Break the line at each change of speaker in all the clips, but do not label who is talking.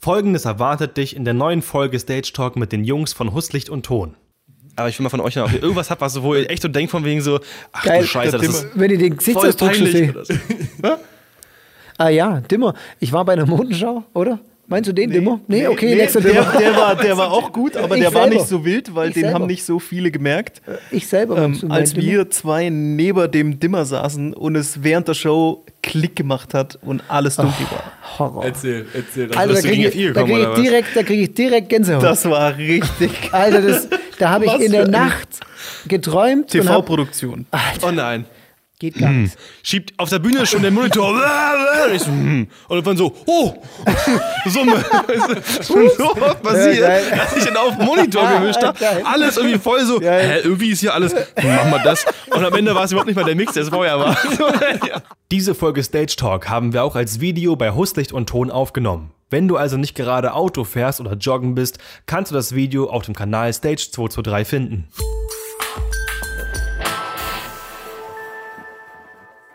Folgendes erwartet dich in der neuen Folge Stage Talk mit den Jungs von Husslicht und Ton. Aber ich will mal von euch noch, ob ihr irgendwas habt, was, wo ihr echt so denkt, von wegen so, ach
Geil,
du Scheiße, das
Dimmer.
ist
Wenn ihr den Gesichtsausdruck schon seht. Ah ja, Dimmer. Ich war bei einer Modenschau, oder? Meinst du den Dimmer? Nee, okay, nächster
der,
Dimmer.
der, war, der war auch gut, aber
Ich
der war
selber.
nicht so wild, weil
Ich
den
selber.
haben nicht so viele gemerkt.
Ich selber.
Ähm, als
Dimmer?
wir zwei neben dem Dimmer saßen und es während der Show Klick gemacht hat und alles dunkel war.
Horror.
Erzähl, erzähl. Das
Alter, da kriege ich, da krieg ich direkt, da krieg ich direkt Gänsehaut.
Das war richtig
Alter, das, da habe ich in der Nacht geträumt
TV-Produktion.
Oh nein.
Geht gar
Hm.
nicht.
Schiebt auf der Bühne schon der Monitor. Und ich so, hm. Und dann so, oh, Summe. Schon so oft passiert,
Ja,
dass ich dann auf den Monitor gemischt habe. Alles irgendwie voll so, hä, irgendwie ist hier alles, machen wir das. Und am Ende war es überhaupt nicht mal der Mix, der es vorher war. Diese Folge Stage Talk haben wir auch als Video bei Husslicht und Ton aufgenommen. Wenn du also nicht gerade Auto fährst oder joggen bist, kannst du das Video auf dem Kanal Stage 223 finden.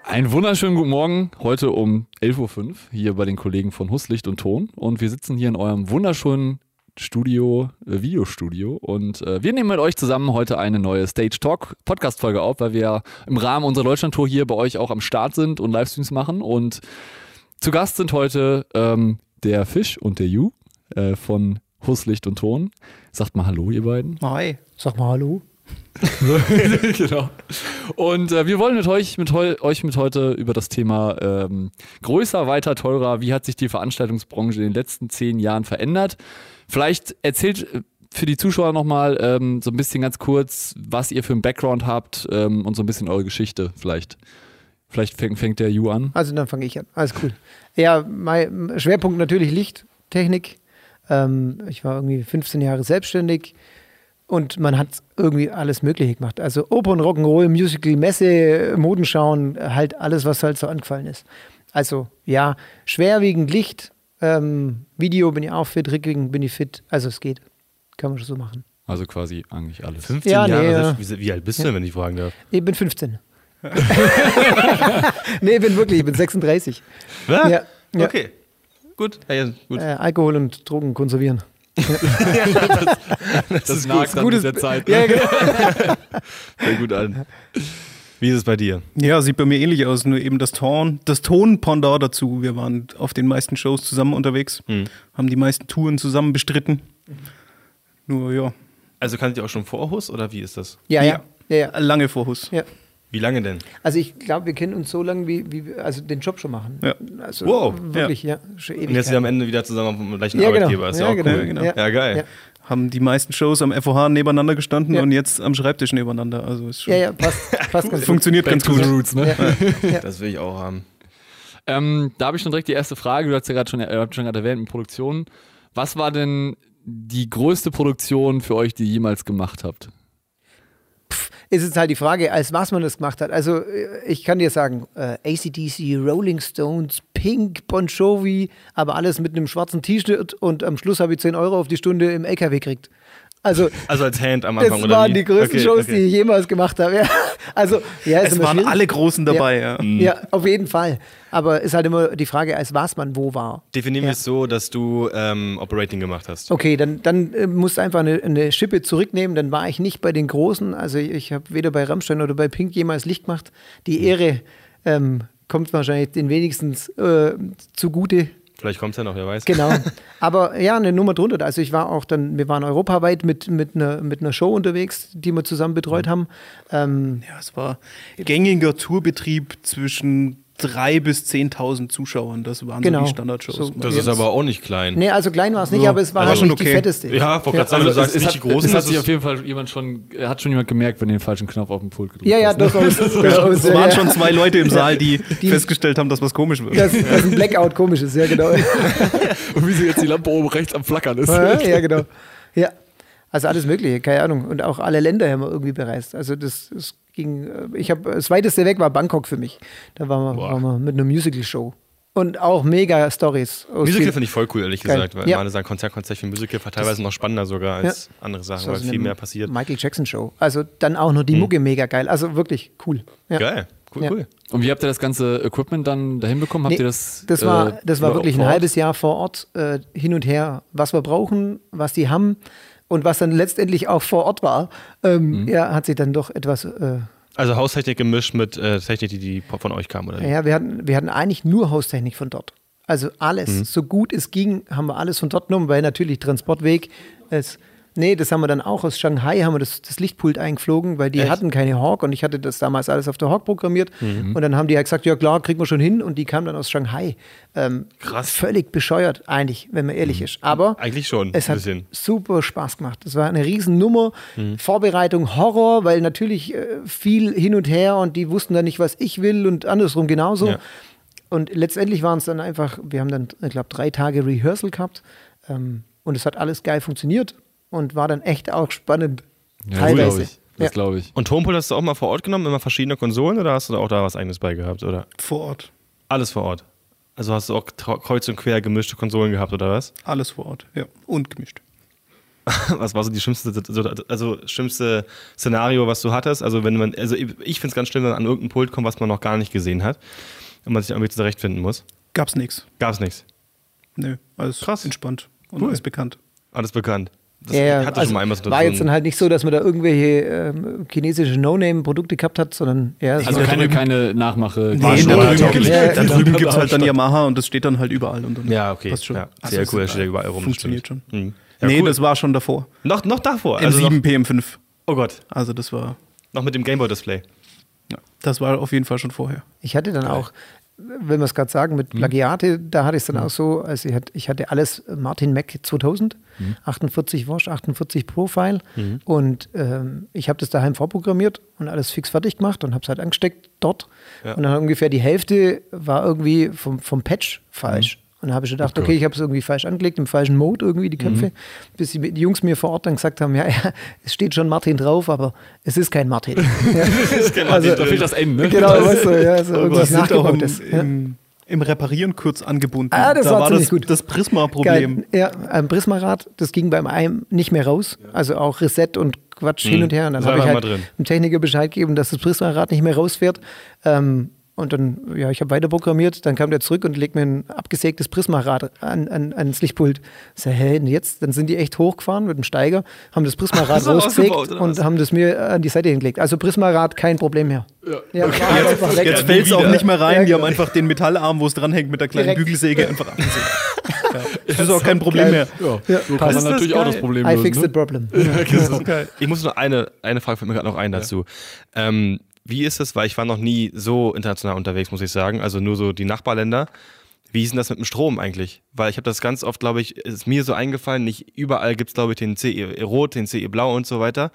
Einen wunderschönen guten Morgen. Heute um 11.05 Uhr hier bei den Kollegen von Husslicht und Ton. Und wir sitzen hier in eurem wunderschönen Studio, äh, Videostudio. Und äh, wir nehmen mit euch zusammen heute eine neue Stage Talk Podcast-Folge auf, weil wir im Rahmen unserer Deutschland-Tour hier bei euch auch am Start sind und Livestreams machen. Und zu Gast sind heute ähm, der Fisch und der Ju äh, von Husslicht und Ton. Sagt mal Hallo, ihr beiden.
Hi.
Sag mal Hallo.
genau. Und äh, wir wollen mit euch, mit heu, euch mit heute über das Thema ähm, größer, weiter, teurer. Wie hat sich die Veranstaltungsbranche in den letzten zehn Jahren verändert? Vielleicht erzählt äh, für die Zuschauer nochmal ähm, so ein bisschen ganz kurz, was ihr für einen Background habt ähm, und so ein bisschen eure Geschichte vielleicht. Vielleicht fängt, fängt der Ju an.
Also dann fange ich an. Alles cool. Ja, mein Schwerpunkt natürlich Lichttechnik. Ähm, ich war irgendwie 15 Jahre selbstständig und man hat irgendwie alles Mögliche gemacht. Also Opern, Rock'n'Roll, Musical, Messe, Modenschauen, halt alles, was halt so angefallen ist. Also ja, schwerwiegend Licht, ähm, Video bin ich auch fit, rückwiegend bin ich fit. Also es geht. Kann man schon so machen.
Also quasi eigentlich alles.
15
Ja,
Jahre,
nee, ja.
wie, wie alt bist du denn, wenn ich fragen darf?
Ich bin 15. nee, ich bin wirklich, ich bin 36.
Was?
Ja, ja.
Okay. Gut. Ja, ja, gut.
Äh, Alkohol und Drogen konservieren.
Das, das nagt dann
gutes-
mit der Zeit.
Ja,
Ne?
genau.
Sehr gut an. Wie ist es bei dir?
Ja, sieht bei mir ähnlich aus, nur eben das Ton, das Ton-Pendant dazu. Wir waren auf den meisten Shows zusammen unterwegs,
Hm.
haben die meisten Touren zusammen bestritten. Nur ja,
Also kannst du auch schon vor Hus oder wie ist das?
Ja, ja. ja, ja.
lange vor Hus.
ja.
Wie lange denn?
Also ich glaube, wir kennen uns so lange, wie, wie wir also den Job schon machen.
Ja.
Also
Wow.
wirklich, ja. schon ewig.
Und jetzt sind wir am Ende wieder zusammen dem gleichen
ja, genau.
Arbeitgeber. Ist ja,
ja,
auch
genau.
cool.
genau.
Ja.
Ja, geil.
Ja.
Haben die meisten Shows am FOH nebeneinander gestanden
Ja.
und jetzt am Schreibtisch nebeneinander. Also ist schon,
Ja, ja, passt, passt ganz gut.
funktioniert
Back
ganz gut.
roots, ne?
Ja.
Das will ich auch haben.
Ähm, da habe ich schon direkt die erste Frage. Du hast ja gerade schon, äh, schon gerade erwähnt, mit Produktion. Was war denn die größte Produktion für euch, die ihr jemals gemacht habt?
Ist jetzt halt die Frage, als was man das gemacht hat. Also äh, ich kann dir sagen, äh, ACDC, Rolling Stones, Pink, Bon Jovi, aber alles mit einem schwarzen T-Shirt und am Schluss habe ich 10 Euro auf die Stunde im LKW gekriegt. Also
Also als Hand am Anfang
das
oder
waren
wie?
die größten
Okay,
Shows,
okay.
die ich jemals gemacht habe. Ja. Also, ja,
Es waren
schwierig.
alle Großen dabei, ja.
Ja, auf jeden Fall. Aber ist halt immer die Frage, als was man wo war.
Definieren
Ja.
wir es so, dass du ähm, Operating gemacht hast.
Okay, dann, dann äh, musst du einfach eine, eine Schippe zurücknehmen. Dann war ich nicht bei den Großen. Also ich, ich habe weder bei Rammstein oder bei Pink jemals Licht gemacht. Die Ehre ähm, kommt wahrscheinlich den wenigstens äh, zugute.
Vielleicht kommt es ja noch, wer weiß.
Genau. Aber ja, eine Nummer drunter. Also ich war auch dann, wir waren europaweit mit, mit, einer, mit einer Show unterwegs, die wir zusammen betreut haben. Ähm,
Ja, es war gängiger Tourbetrieb zwischen 3.000 bis 10.000 Zuschauern. Das waren
Genau.
so die Standardshows.
So-
Das
Ja.
ist aber auch nicht klein.
nee, also klein war es nicht,
Ja,
aber es war
aber
halt
schon
nicht die
okay.
fetteste.
Ja, wollte gerade sagen, du sagst
es
nicht
hat,
die großen.
Es hat
das
sich
ist-
auf jeden Fall jemand schon, hat schon jemand gemerkt, wenn du den falschen Knopf auf dem Pult gedrückt
Ja, ja,
hast. ne?
durchaus. durchaus,
Es
ja,
waren
ja.
schon zwei Leute im Saal, die,
Die-
festgestellt haben, dass was komisch wird.
Das, das ein Blackout komisch ist, ja genau.
Und wie sie jetzt die Lampe oben rechts am Flackern ist.
Ja, ja, genau. Ja. Also alles Mögliche, keine Ahnung. Und auch alle Länder haben wir irgendwie bereist. Also das, das ging, äh, ich habe, das weiteste weg war Bangkok für mich. Da waren wir, waren wir mit einer Musical-Show. Und auch mega Stories.
Musical finde ich voll cool, ehrlich
Geil.
gesagt. Weil
Ja.
ja. alle sagen, Konzert, Konzert für Musical war teilweise noch spannender sogar als andere Sachen,
So
weil viel mehr passiert.
Michael Jackson Show. Also dann auch noch die Mucke mega geil. Also wirklich cool. Ja.
Geil, Cool,
Ja.
cool.
Und wie habt ihr das ganze Equipment dann dahin bekommen? Habt
Nee,
ihr das?
Das war,
äh,
das war wirklich ein halbes Jahr vor Ort äh, hin und her, was wir brauchen, was die haben und was dann letztendlich auch vor Ort war. Ähm,
Mhm.
Ja, hat sich dann doch etwas. Äh,
Also Haustechnik gemischt mit äh, Technik, die, die von euch kam, oder?
ja, wir hatten, wir hatten eigentlich nur Haustechnik von dort. Also alles,
Mhm.
so gut es ging, haben wir alles von dort genommen, weil natürlich Transportweg ist. Nee, das haben wir dann auch aus Shanghai, haben wir das, das Lichtpult eingeflogen, weil die
Echt?
hatten keine Hawk und ich hatte das damals alles auf der Hawk programmiert.
Mhm.
Und dann haben die halt gesagt, ja klar, kriegen wir schon hin und die kamen dann aus Shanghai. Ähm,
Krass.
Völlig bescheuert eigentlich, wenn man ehrlich ist. Aber
Eigentlich schon,
es hat
bisschen.
super Spaß gemacht. Es war eine Riesennummer.
Mhm.
Vorbereitung Horror, weil natürlich äh, viel hin und her und die wussten dann nicht, was ich will und andersrum genauso.
Ja.
Und letztendlich waren es dann einfach, wir haben dann, ich glaube, drei Tage Rehearsal gehabt ähm, und es hat alles geil funktioniert und war dann echt auch spannend.
Ja,
teilweise.
glaube ich. Das
Ja.
glaube ich.
Und Tonpool hast du auch mal vor Ort genommen, immer verschiedene Konsolen oder hast du da auch da was eigenes bei gehabt? Oder
Vor Ort.
alles vor Ort? Also hast du auch kreuz und quer gemischte Konsolen gehabt oder was?
Alles vor Ort, ja. Und gemischt.
Was war so die schlimmste, also schlimmste Szenario, was du hattest? Also wenn man, also ich ich finde es ganz schlimm, wenn man an irgendein Pult kommt, was man noch gar nicht gesehen hat und man sich irgendwie zurechtfinden muss.
Gab's nichts.
Gab's nichts.
Nö, alles
Krass.
entspannt und
Cool.
alles bekannt.
Alles bekannt. Das
Ja, ja,
hatte
also
schon mal einmal so
war jetzt dann halt nicht so, dass man da irgendwelche ähm, chinesische No-Name-Produkte gehabt hat, sondern ja, es
Also keine, keine Nachmache.
Nee, da drüben,
Ja,
da
ja.
drüben gibt es halt dann Yamaha und das steht dann halt überall. Und dann
Ja, okay.
Passt schon.
Ja,
Also
sehr
es
cool, das steht ja überall rum.
Funktioniert
stimmt.
schon.
Mhm. Ja,
nee,
cool.
das war schon davor.
noch, noch davor.
Im
Also
7
noch,
PM5.
oh Gott,
Also das war,
noch mit dem Gameboy-Display.
ja, das war auf jeden Fall schon vorher.
Ich hatte dann auch, wenn wir es gerade sagen, mit Plagiate, da hatte ich es dann auch so, also ich hatte, ich hatte alles Martin Mac 2000, 48 Wash, 48 Profile und ähm, ich habe das daheim vorprogrammiert und alles fix fertig gemacht und habe es halt angesteckt dort
Ja.
und dann ungefähr die Hälfte war irgendwie vom, vom Patch falsch. Und dann habe ich gedacht, okay, ich habe es irgendwie falsch angelegt, im falschen Mode irgendwie die Köpfe, bis die, die Jungs mir vor Ort dann gesagt haben, ja, ja, es steht schon Martin drauf, aber es ist kein Martin. ja.
Also, da fehlt das N, ne?
Genau, weißt du, ja, so irgendwas
im,
nachgebautes.
Im, im Reparieren kurz angebunden.
Ah, das
da
war
war
ziemlich
das,
gut.
das Prisma-Problem.
Ja, ein Prismarad, das ging beim einem nicht mehr raus. Also auch Reset und Quatsch hin und her. Und dann habe ich halt dem Techniker Bescheid gegeben, dass das Prismarad nicht mehr rausfährt. Ähm, und dann, ja, ich habe weiter programmiert, dann kam der zurück und legt mir ein abgesägtes Prismarad an, an, ans Lichtpult. Ich sag, hä, und jetzt? Dann sind die echt hochgefahren mit dem Steiger, haben das Prismarad
ausgebaut, oder
und haben das mir an die Seite hingelegt. Also Prismarad, kein Problem mehr. Ja, einfach weg.
Jetzt
Ja,
fällt es auch nicht mehr rein.
Ja,
die
genau.
haben einfach den Metallarm, wo es dranhängt, mit der kleinen
Direkt.
Bügelsäge einfach abgesägt. ja. Das ist auch kein Problem mehr.
Ja,
Ja,
so kann man natürlich auch
geil.
das Problem
I
lösen.
fixed
Ne?
the problem.
Ich muss nur eine, eine Frage fällt mir gerade noch ein dazu. Ähm, wie ist es, weil ich war noch nie so international unterwegs, muss ich sagen, also nur so die Nachbarländer. Wie ist denn das mit dem Strom eigentlich? Weil ich habe das ganz oft, glaube ich, ist mir so eingefallen, nicht überall gibt es, glaube ich, den CE Rot, den CE Blau und so weiter.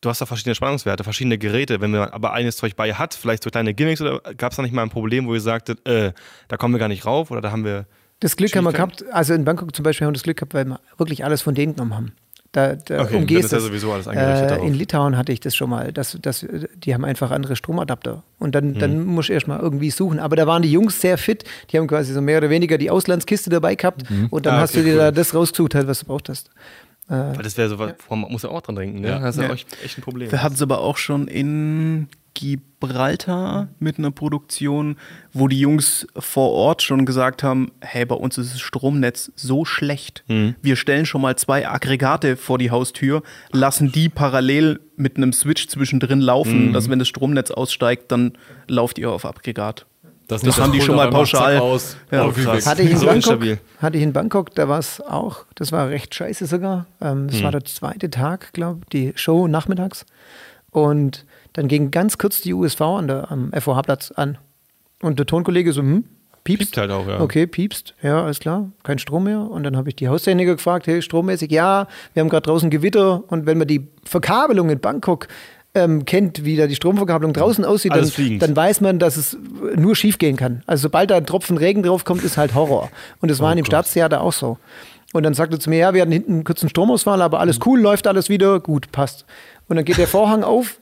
Du hast da verschiedene Spannungswerte, verschiedene Geräte. Wenn man aber eines Zeug bei hat, vielleicht so kleine Gimmicks, oder gab es da nicht mal ein Problem, wo ihr sagtet, äh, da kommen wir gar nicht rauf oder da haben wir.
Das Glück haben wir gehabt, also in Bangkok zum Beispiel haben wir das Glück gehabt, weil wir wirklich alles von denen genommen haben. Da, da
Okay, dann
umgehst
ist ja
es.
sowieso alles eingerichtet
äh. In Litauen hatte ich das schon mal. Das, das, die haben einfach andere Stromadapter. Und dann, dann
Mhm.
musst du erstmal irgendwie suchen. Aber da waren die Jungs sehr fit. Die haben quasi so mehr oder weniger die Auslandskiste dabei gehabt. Und dann
Ah,
hast
okay,
du dir
cool.
da das rausgesucht, halt, was du braucht hast.
Weil das wäre so, was, man muss ja auch dran denken, ne?
Ja.
Das ist ja,
Ja.
echt, echt ein Problem.
Wir hatten es aber auch schon in Gibraltar mit einer Produktion, wo die Jungs vor Ort schon gesagt haben, hey, bei uns ist das Stromnetz so schlecht. Wir stellen schon mal zwei Aggregate vor die Haustür, lassen die parallel mit einem Switch zwischendrin laufen, dass wenn das Stromnetz aussteigt, dann lauft ihr auf Aggregat.
Das,
Das haben die schon mal pauschal.
Aus,
Ja,
weg.
Hatte ich in
So
Bangkok,
instabil.
hatte ich in Bangkok, da war es auch, das war recht scheiße sogar. Ähm, das war der zweite Tag, glaube ich, die Show nachmittags. Und dann ging ganz kurz die USV an der, am FOH-Platz an. Und der Tonkollege so, hm, piepst.
Piept halt auch, ja.
Okay, piepst, ja, alles klar, kein Strom mehr. Und dann habe ich die Haustechniker gefragt, hey, strommäßig, ja, wir haben gerade draußen Gewitter. Und wenn man die Verkabelung in Bangkok ähm, kennt, wie da die Stromverkabelung draußen aussieht, dann, dann weiß man, dass es nur schief gehen kann. Also sobald da ein Tropfen Regen drauf kommt, ist halt Horror. Und das war in dem Staatstheater auch so. Und dann sagte er zu mir, ja, wir hatten hinten einen kurzen Stromausfall, aber alles cool, läuft alles wieder, gut, passt. Und dann geht der Vorhang auf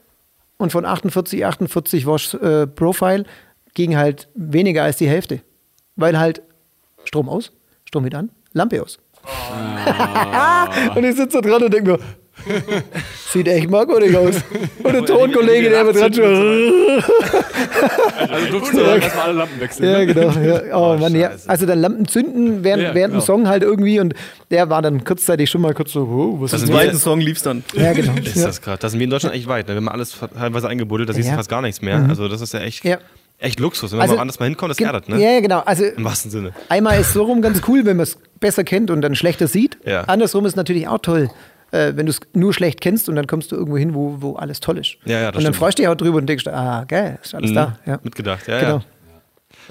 und von 48, 48 Watt äh, Profile ging halt weniger als die Hälfte. Weil halt Strom aus, Strom wieder an, Lampe aus. und ich sitze da dran und denke mir, Sieht echt merkwürdig aus. Und der Tonkollege, der wird dran schon.
Also du erstmal alle Lampen wechseln.
Ja, genau. Ja. Oh, Mann, ja. Also dann Lampen zünden während,
Ja,
während dem
genau.
Song halt irgendwie und der war dann kurzzeitig schon mal kurz so, oh, was
Das
ist
wir-
zweiten Song lief's dann.
Ja, genau.
Ist
Ja.
das krass. Da sind wir in Deutschland echt weit. Ne? Wenn man alles teilweise eingebuddelt, da siehst
Ja.
du fast gar nichts mehr. Also das ist ja echt,
Ja.
echt Luxus. Wenn man
Also,
mal anders mal hinkommt, das erdet, ne?
Ja, ja, genau. Also
Im wahrsten Sinne.
einmal ist so rum ganz cool, wenn man es besser kennt und dann schlechter sieht.
Ja.
Andersrum ist natürlich auch toll, äh, wenn du es nur schlecht kennst und dann kommst du irgendwo hin, wo, wo alles toll ist.
Ja, ja, das
und dann
stimmt.
freust du dich auch drüber und denkst, ah, geil, ist alles
Mhm.
da. Ja.
Mitgedacht, ja,
Genau.
ja.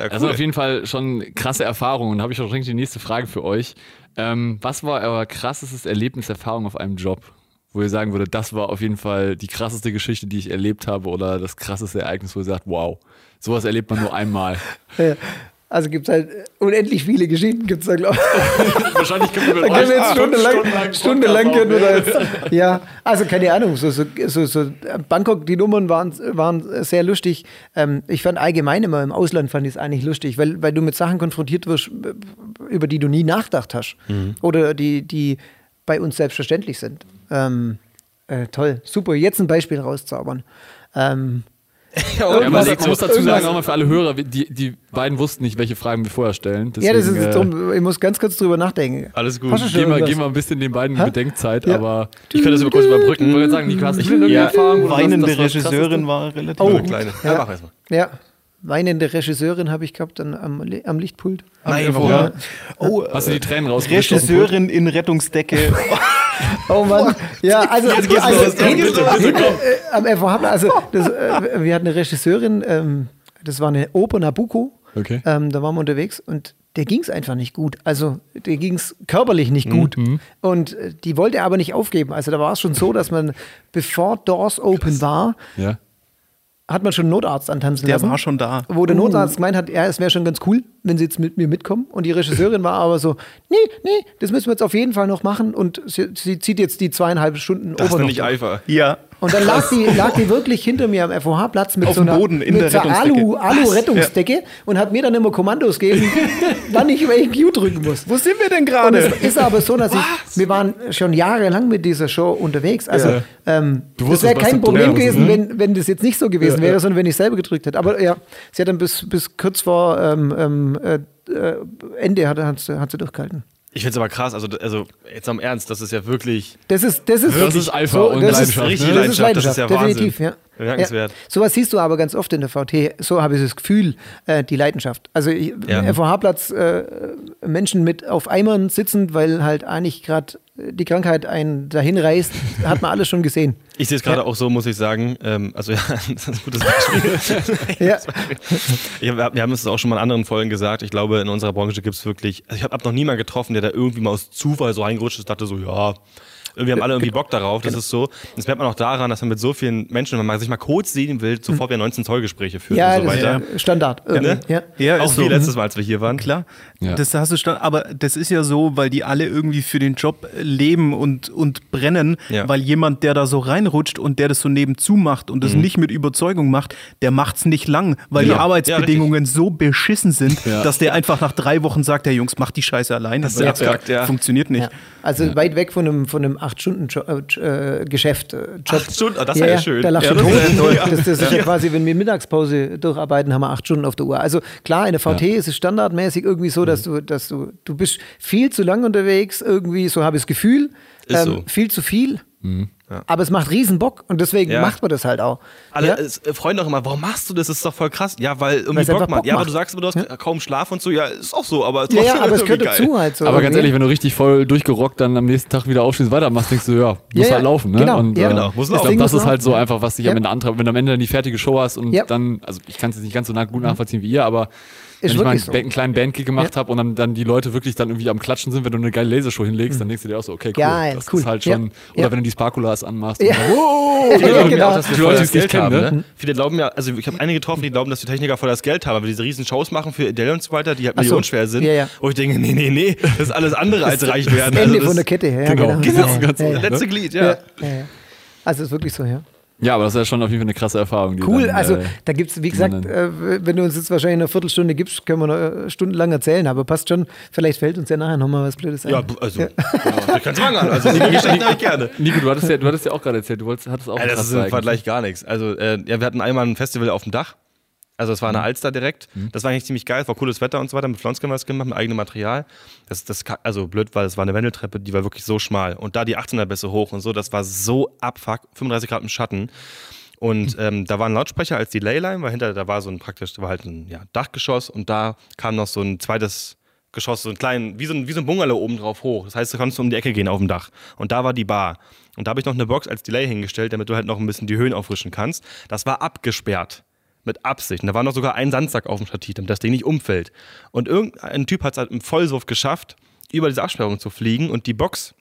ja
Das sind auf jeden Fall schon krasse Erfahrungen. Und habe ich auch direkt die nächste Frage für euch. Ähm, was war euer krassestes Erlebnis, Erfahrung auf einem Job? Wo ihr sagen würdet, das war auf jeden Fall die krasseste Geschichte, die ich erlebt habe oder das krasseste Ereignis, wo ihr sagt, wow, sowas erlebt man nur einmal.
Also gibt es halt äh, unendlich viele Geschichten, gibt es da, glaube ich.
Wahrscheinlich können wir
Da können wir jetzt
euch
stundenlang,
Podcast
stundenlang können wir da jetzt, Ja, also keine Ahnung, so, so, so, so Bangkok, die Nummern waren, waren sehr lustig. Ähm, ich fand allgemein immer im Ausland fand ich es eigentlich lustig, weil, weil du mit Sachen konfrontiert wirst, über die du nie nachgedacht hast. Oder die, die bei uns selbstverständlich sind. Ähm, äh, toll, super, jetzt ein Beispiel rauszaubern. Ähm,
Ja, man muss dazu sagen, auch mal für alle Hörer, die, die beiden wussten nicht, welche Fragen wir vorher stellen.
ja, das ist
Deswegen,
jetzt
äh,
drum, ich muss ganz kurz drüber nachdenken.
Alles gut.
Geben wir, wir ein bisschen den beiden
Hä?
Bedenkzeit,
Ja.
aber
Ich könnte das aber kurz
ich
überbrücken.
wollte sagen, Nico, hast du
Ja,
Erfahrung?
weinende
das war das
Regisseurin war relativ.
Oh.
Eine kleine. Ja,
Ja.
mach erstmal.
Ja, weinende Regisseurin habe ich gehabt dann am, am Lichtpult.
Nein,
Am-
warum?
Ja.
Oh,
Hast du die Tränen rausgewischt?
Regisseurin in Rettungsdecke.
Oh Mann. Ja, also, also äh, am FOH, also das, äh, wir hatten eine Regisseurin, ähm, das war eine Oper Nabucco.
Okay.
Ähm, da waren wir unterwegs und der ging es einfach nicht gut. Also der ging es körperlich nicht gut. Und äh, die wollte aber nicht aufgeben. Also da war es schon so, dass man, bevor Doors Open war,
Ja.
Hat man schon einen Notarzt antanzen
Der
lassen.
war schon da.
Wo der Notarzt gemeint hat, ja, es wäre schon ganz cool, wenn sie jetzt mit mir mitkommen. Und die Regisseurin war aber so, nee, nee, das müssen wir jetzt auf jeden Fall noch machen. Und sie, sie zieht jetzt die zweieinhalb Stunden
Das ist nicht
durch.
Eifer.
Ja.
Und dann lag die, lag die wirklich hinter mir am FOH-Platz mit
Auf
so
dem
einer,
Boden in
mit
der
so. Alu, Alu-Rettungsdecke und hat mir dann immer Kommandos gegeben, wann ich welchen Cue drücken muss.
Wo sind wir denn gerade?
es ist aber so, dass ich, wir waren schon jahrelang mit dieser Show unterwegs. Also
Ja.
ähm, das wäre kein Problem gewesen,
ne?
wenn, wenn das jetzt nicht so gewesen wäre, sondern wenn ich selber gedrückt hätte. Aber ja, sie hat dann bis, bis kurz vor ähm, ähm, äh, äh, Ende hat, hat, hat sie durchgehalten.
Ich finde es aber krass, also, also jetzt am Ernst, das ist ja wirklich.
Das ist, das ist,
Das ist Eifer und
das ist,
Leidenschaft,
richtig
ne?
Das ist
Leidenschaft, das ist
Leidenschaft,
ja
definitiv,
Wahnsinn.
ja.
Bemerkenswert.
Ja. Sowas siehst du aber ganz oft in der VT. So habe ich das Gefühl, äh, die Leidenschaft. Also ich-
Ja.
FOH-Platz, äh, Menschen mit auf Eimern sitzend, weil halt eigentlich gerade die Krankheit einen dahin reißt, hat man alles schon gesehen.
Ich sehe es gerade auch so, muss ich sagen. Ähm, also ja, das ist ein gutes Beispiel.
Ja.
Ich wir haben es auch schon mal in anderen Folgen gesagt. Ich glaube, in unserer Branche gibt es wirklich. Also ich habe hab noch niemanden getroffen, der da irgendwie mal aus Zufall so reingerutscht ist, dachte so, ja. Wir haben alle irgendwie Bock darauf,
Genau.
das ist so. Das merkt man auch daran, dass man mit so vielen Menschen, wenn man sich mal kurz sehen will, sofort wieder 19 Zoll Gespräche führt
Mhm. Ja,
und so
das ist
weiter.
ja Standard.
Ja, ne?
irgendwie. Ja.
Ja,
auch
ist
wie
so.
letztes Mal, als wir hier waren.
Klar,
Ja.
das hast du stand, aber das ist ja so, weil die alle irgendwie für den Job leben und, und brennen,
Ja.
weil jemand, der da so reinrutscht und der das so nebenzu macht und das nicht mit Überzeugung macht, der macht's nicht lang, weil
Ja.
die Arbeitsbedingungen so beschissen sind,
Ja.
dass der einfach nach drei Wochen sagt, der Jungs, macht die Scheiße alleine.
Das ist abgekackt, ja.
Funktioniert nicht.
Ja. Also weit weg von einem, von einem 8-Stunden-Geschäft. Äh, Job.
Acht Stunden? Ah, das ist ja schön.
Da lachst
Ja,
du
das
tot.
ja.
Das, das ist ja quasi, wenn wir Mittagspause durcharbeiten, haben wir acht Stunden auf der Uhr. Also klar, in der VT ist es standardmäßig irgendwie so, dass du, dass du, du bist viel zu lang unterwegs, irgendwie, so habe ich das Gefühl. ähm,
so.
Viel zu viel. Aber es macht riesen Bock und deswegen
Ja.
macht man das halt auch.
Alle
ja?
es, äh, freuen doch immer, warum machst du das? Das ist doch voll krass. Ja, weil irgendwie Bock
einfach
macht.
Bock
Ja, aber du sagst immer, du hast kaum Schlaf und so. Ja, ist auch so, aber
ja,
trotzdem
ja, aber es gehört
geil.
dazu halt so.
Aber ganz ehrlich, wenn du richtig voll durchgerockt dann am nächsten Tag wieder aufstehst, weitermachst, denkst du, ja, muss
Ja, ja,
halt laufen. Ne?
genau,
und,
ja.
äh,
Genau, muss
ich
laufen.
glaube, das ist halt so einfach, was dich
Ja.
am Ende antreibt. Wenn du am Ende dann die fertige Show hast und
Ja.
dann, also ich kann es jetzt nicht ganz so nah- gut nachvollziehen wie ihr, aber
Ist
wenn ich mal einen,
so.
Einen kleinen Bandgig gemacht habe und dann, dann die Leute wirklich dann irgendwie am Klatschen sind, wenn du eine geile Lasershow hinlegst, dann denkst du dir auch so, okay, cool.
Geil,
das
cool.
ist halt
Ja.
schon,
Ja.
oder wenn du die Sparkulas anmachst.
Ja.
Wow,
Viele glauben
genau.
auch, dass wir voll das Geld haben.
kennen,
Ne? Viele glauben ja, also ich habe einige getroffen, die glauben, dass die Techniker voll das Geld haben, aber diese riesen Shows machen für Adele und so weiter, die halt
so.
millionenschwer sind.
Ja, ja.
Wo ich denke, nee, nee, nee, das ist alles andere als reich werden.
Ende
das,
von der Kette her. Ja,
Genau.
genau.
Genau,
ja,
genau.
ja.
Das letzte Glied, ja.
Ja, ja, ja. Also ist wirklich so, ja.
Ja, aber das ist ja schon auf jeden Fall eine krasse Erfahrung. die
Cool,
dann,
also
äh,
da gibt es, wie gesagt, äh, wenn du uns jetzt wahrscheinlich eine Viertelstunde gibst, können wir noch äh, stundenlang erzählen, aber passt schon. Vielleicht fällt uns ja nachher nochmal was Blödes ein.
Ja, also, ja. ich kann es machen. Also, die Geschichten habe ich gerne.
Nico, du hattest ja, du hattest ja auch gerade erzählt, du wolltest, hattest auch
Ja, das ist im. Vergleich gar nichts. Also, äh, ja, wir hatten einmal ein Festival auf dem Dach. Also, es war eine Alster direkt. Das war eigentlich ziemlich geil. Es war cooles Wetter und so weiter. Mit Flonsky haben wir das gemacht, mit eigenem Material. Das, das, also blöd, weil es war eine Wendeltreppe, die war wirklich so schmal. Und da die 18er Bässe hoch und so, das war so abfuck. 35 Grad im Schatten. Und ähm, da war ein Lautsprecher als Delay-Line, weil hinter da war so ein praktisch, da war halt ein ja, Dachgeschoss und da kam noch so ein zweites Geschoss, so ein kleinen, wie so ein, wie so ein Bungalow oben drauf hoch. Das heißt, du konntest um die Ecke gehen auf dem Dach. Und da war die Bar. Und da habe ich noch eine Box als Delay hingestellt, damit du halt noch ein bisschen die Höhen auffrischen kannst. Das war abgesperrt. Mit Absicht. Und da war noch sogar ein Sandsack auf dem Stativ, damit das Ding nicht umfällt. Und irgendein Typ hat es halt im Vollsuff geschafft, über diese Absperrung zu fliegen und die Box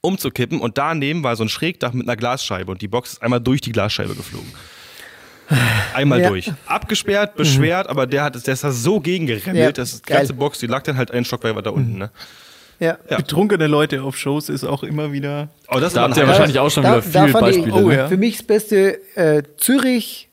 umzukippen. Und daneben war so ein Schrägdach mit einer Glasscheibe. Und die Box ist einmal durch die Glasscheibe geflogen. Einmal
Ja.
durch. Abgesperrt, beschwert, aber der hat der ist da so gegengeremmelt,
Ja,
dass die ganze Box, die lag dann halt einen Stockwerk weiter unten. Ne?
Ja.
Ja.
Betrunkene Leute auf Shows ist auch immer wieder.
Oh, das
Da habt ihr
ein
wahrscheinlich auch schon
Da-
wieder
da
viele
fand ich-
Beispiele.
oh ja.
Für mich das beste äh, Zürich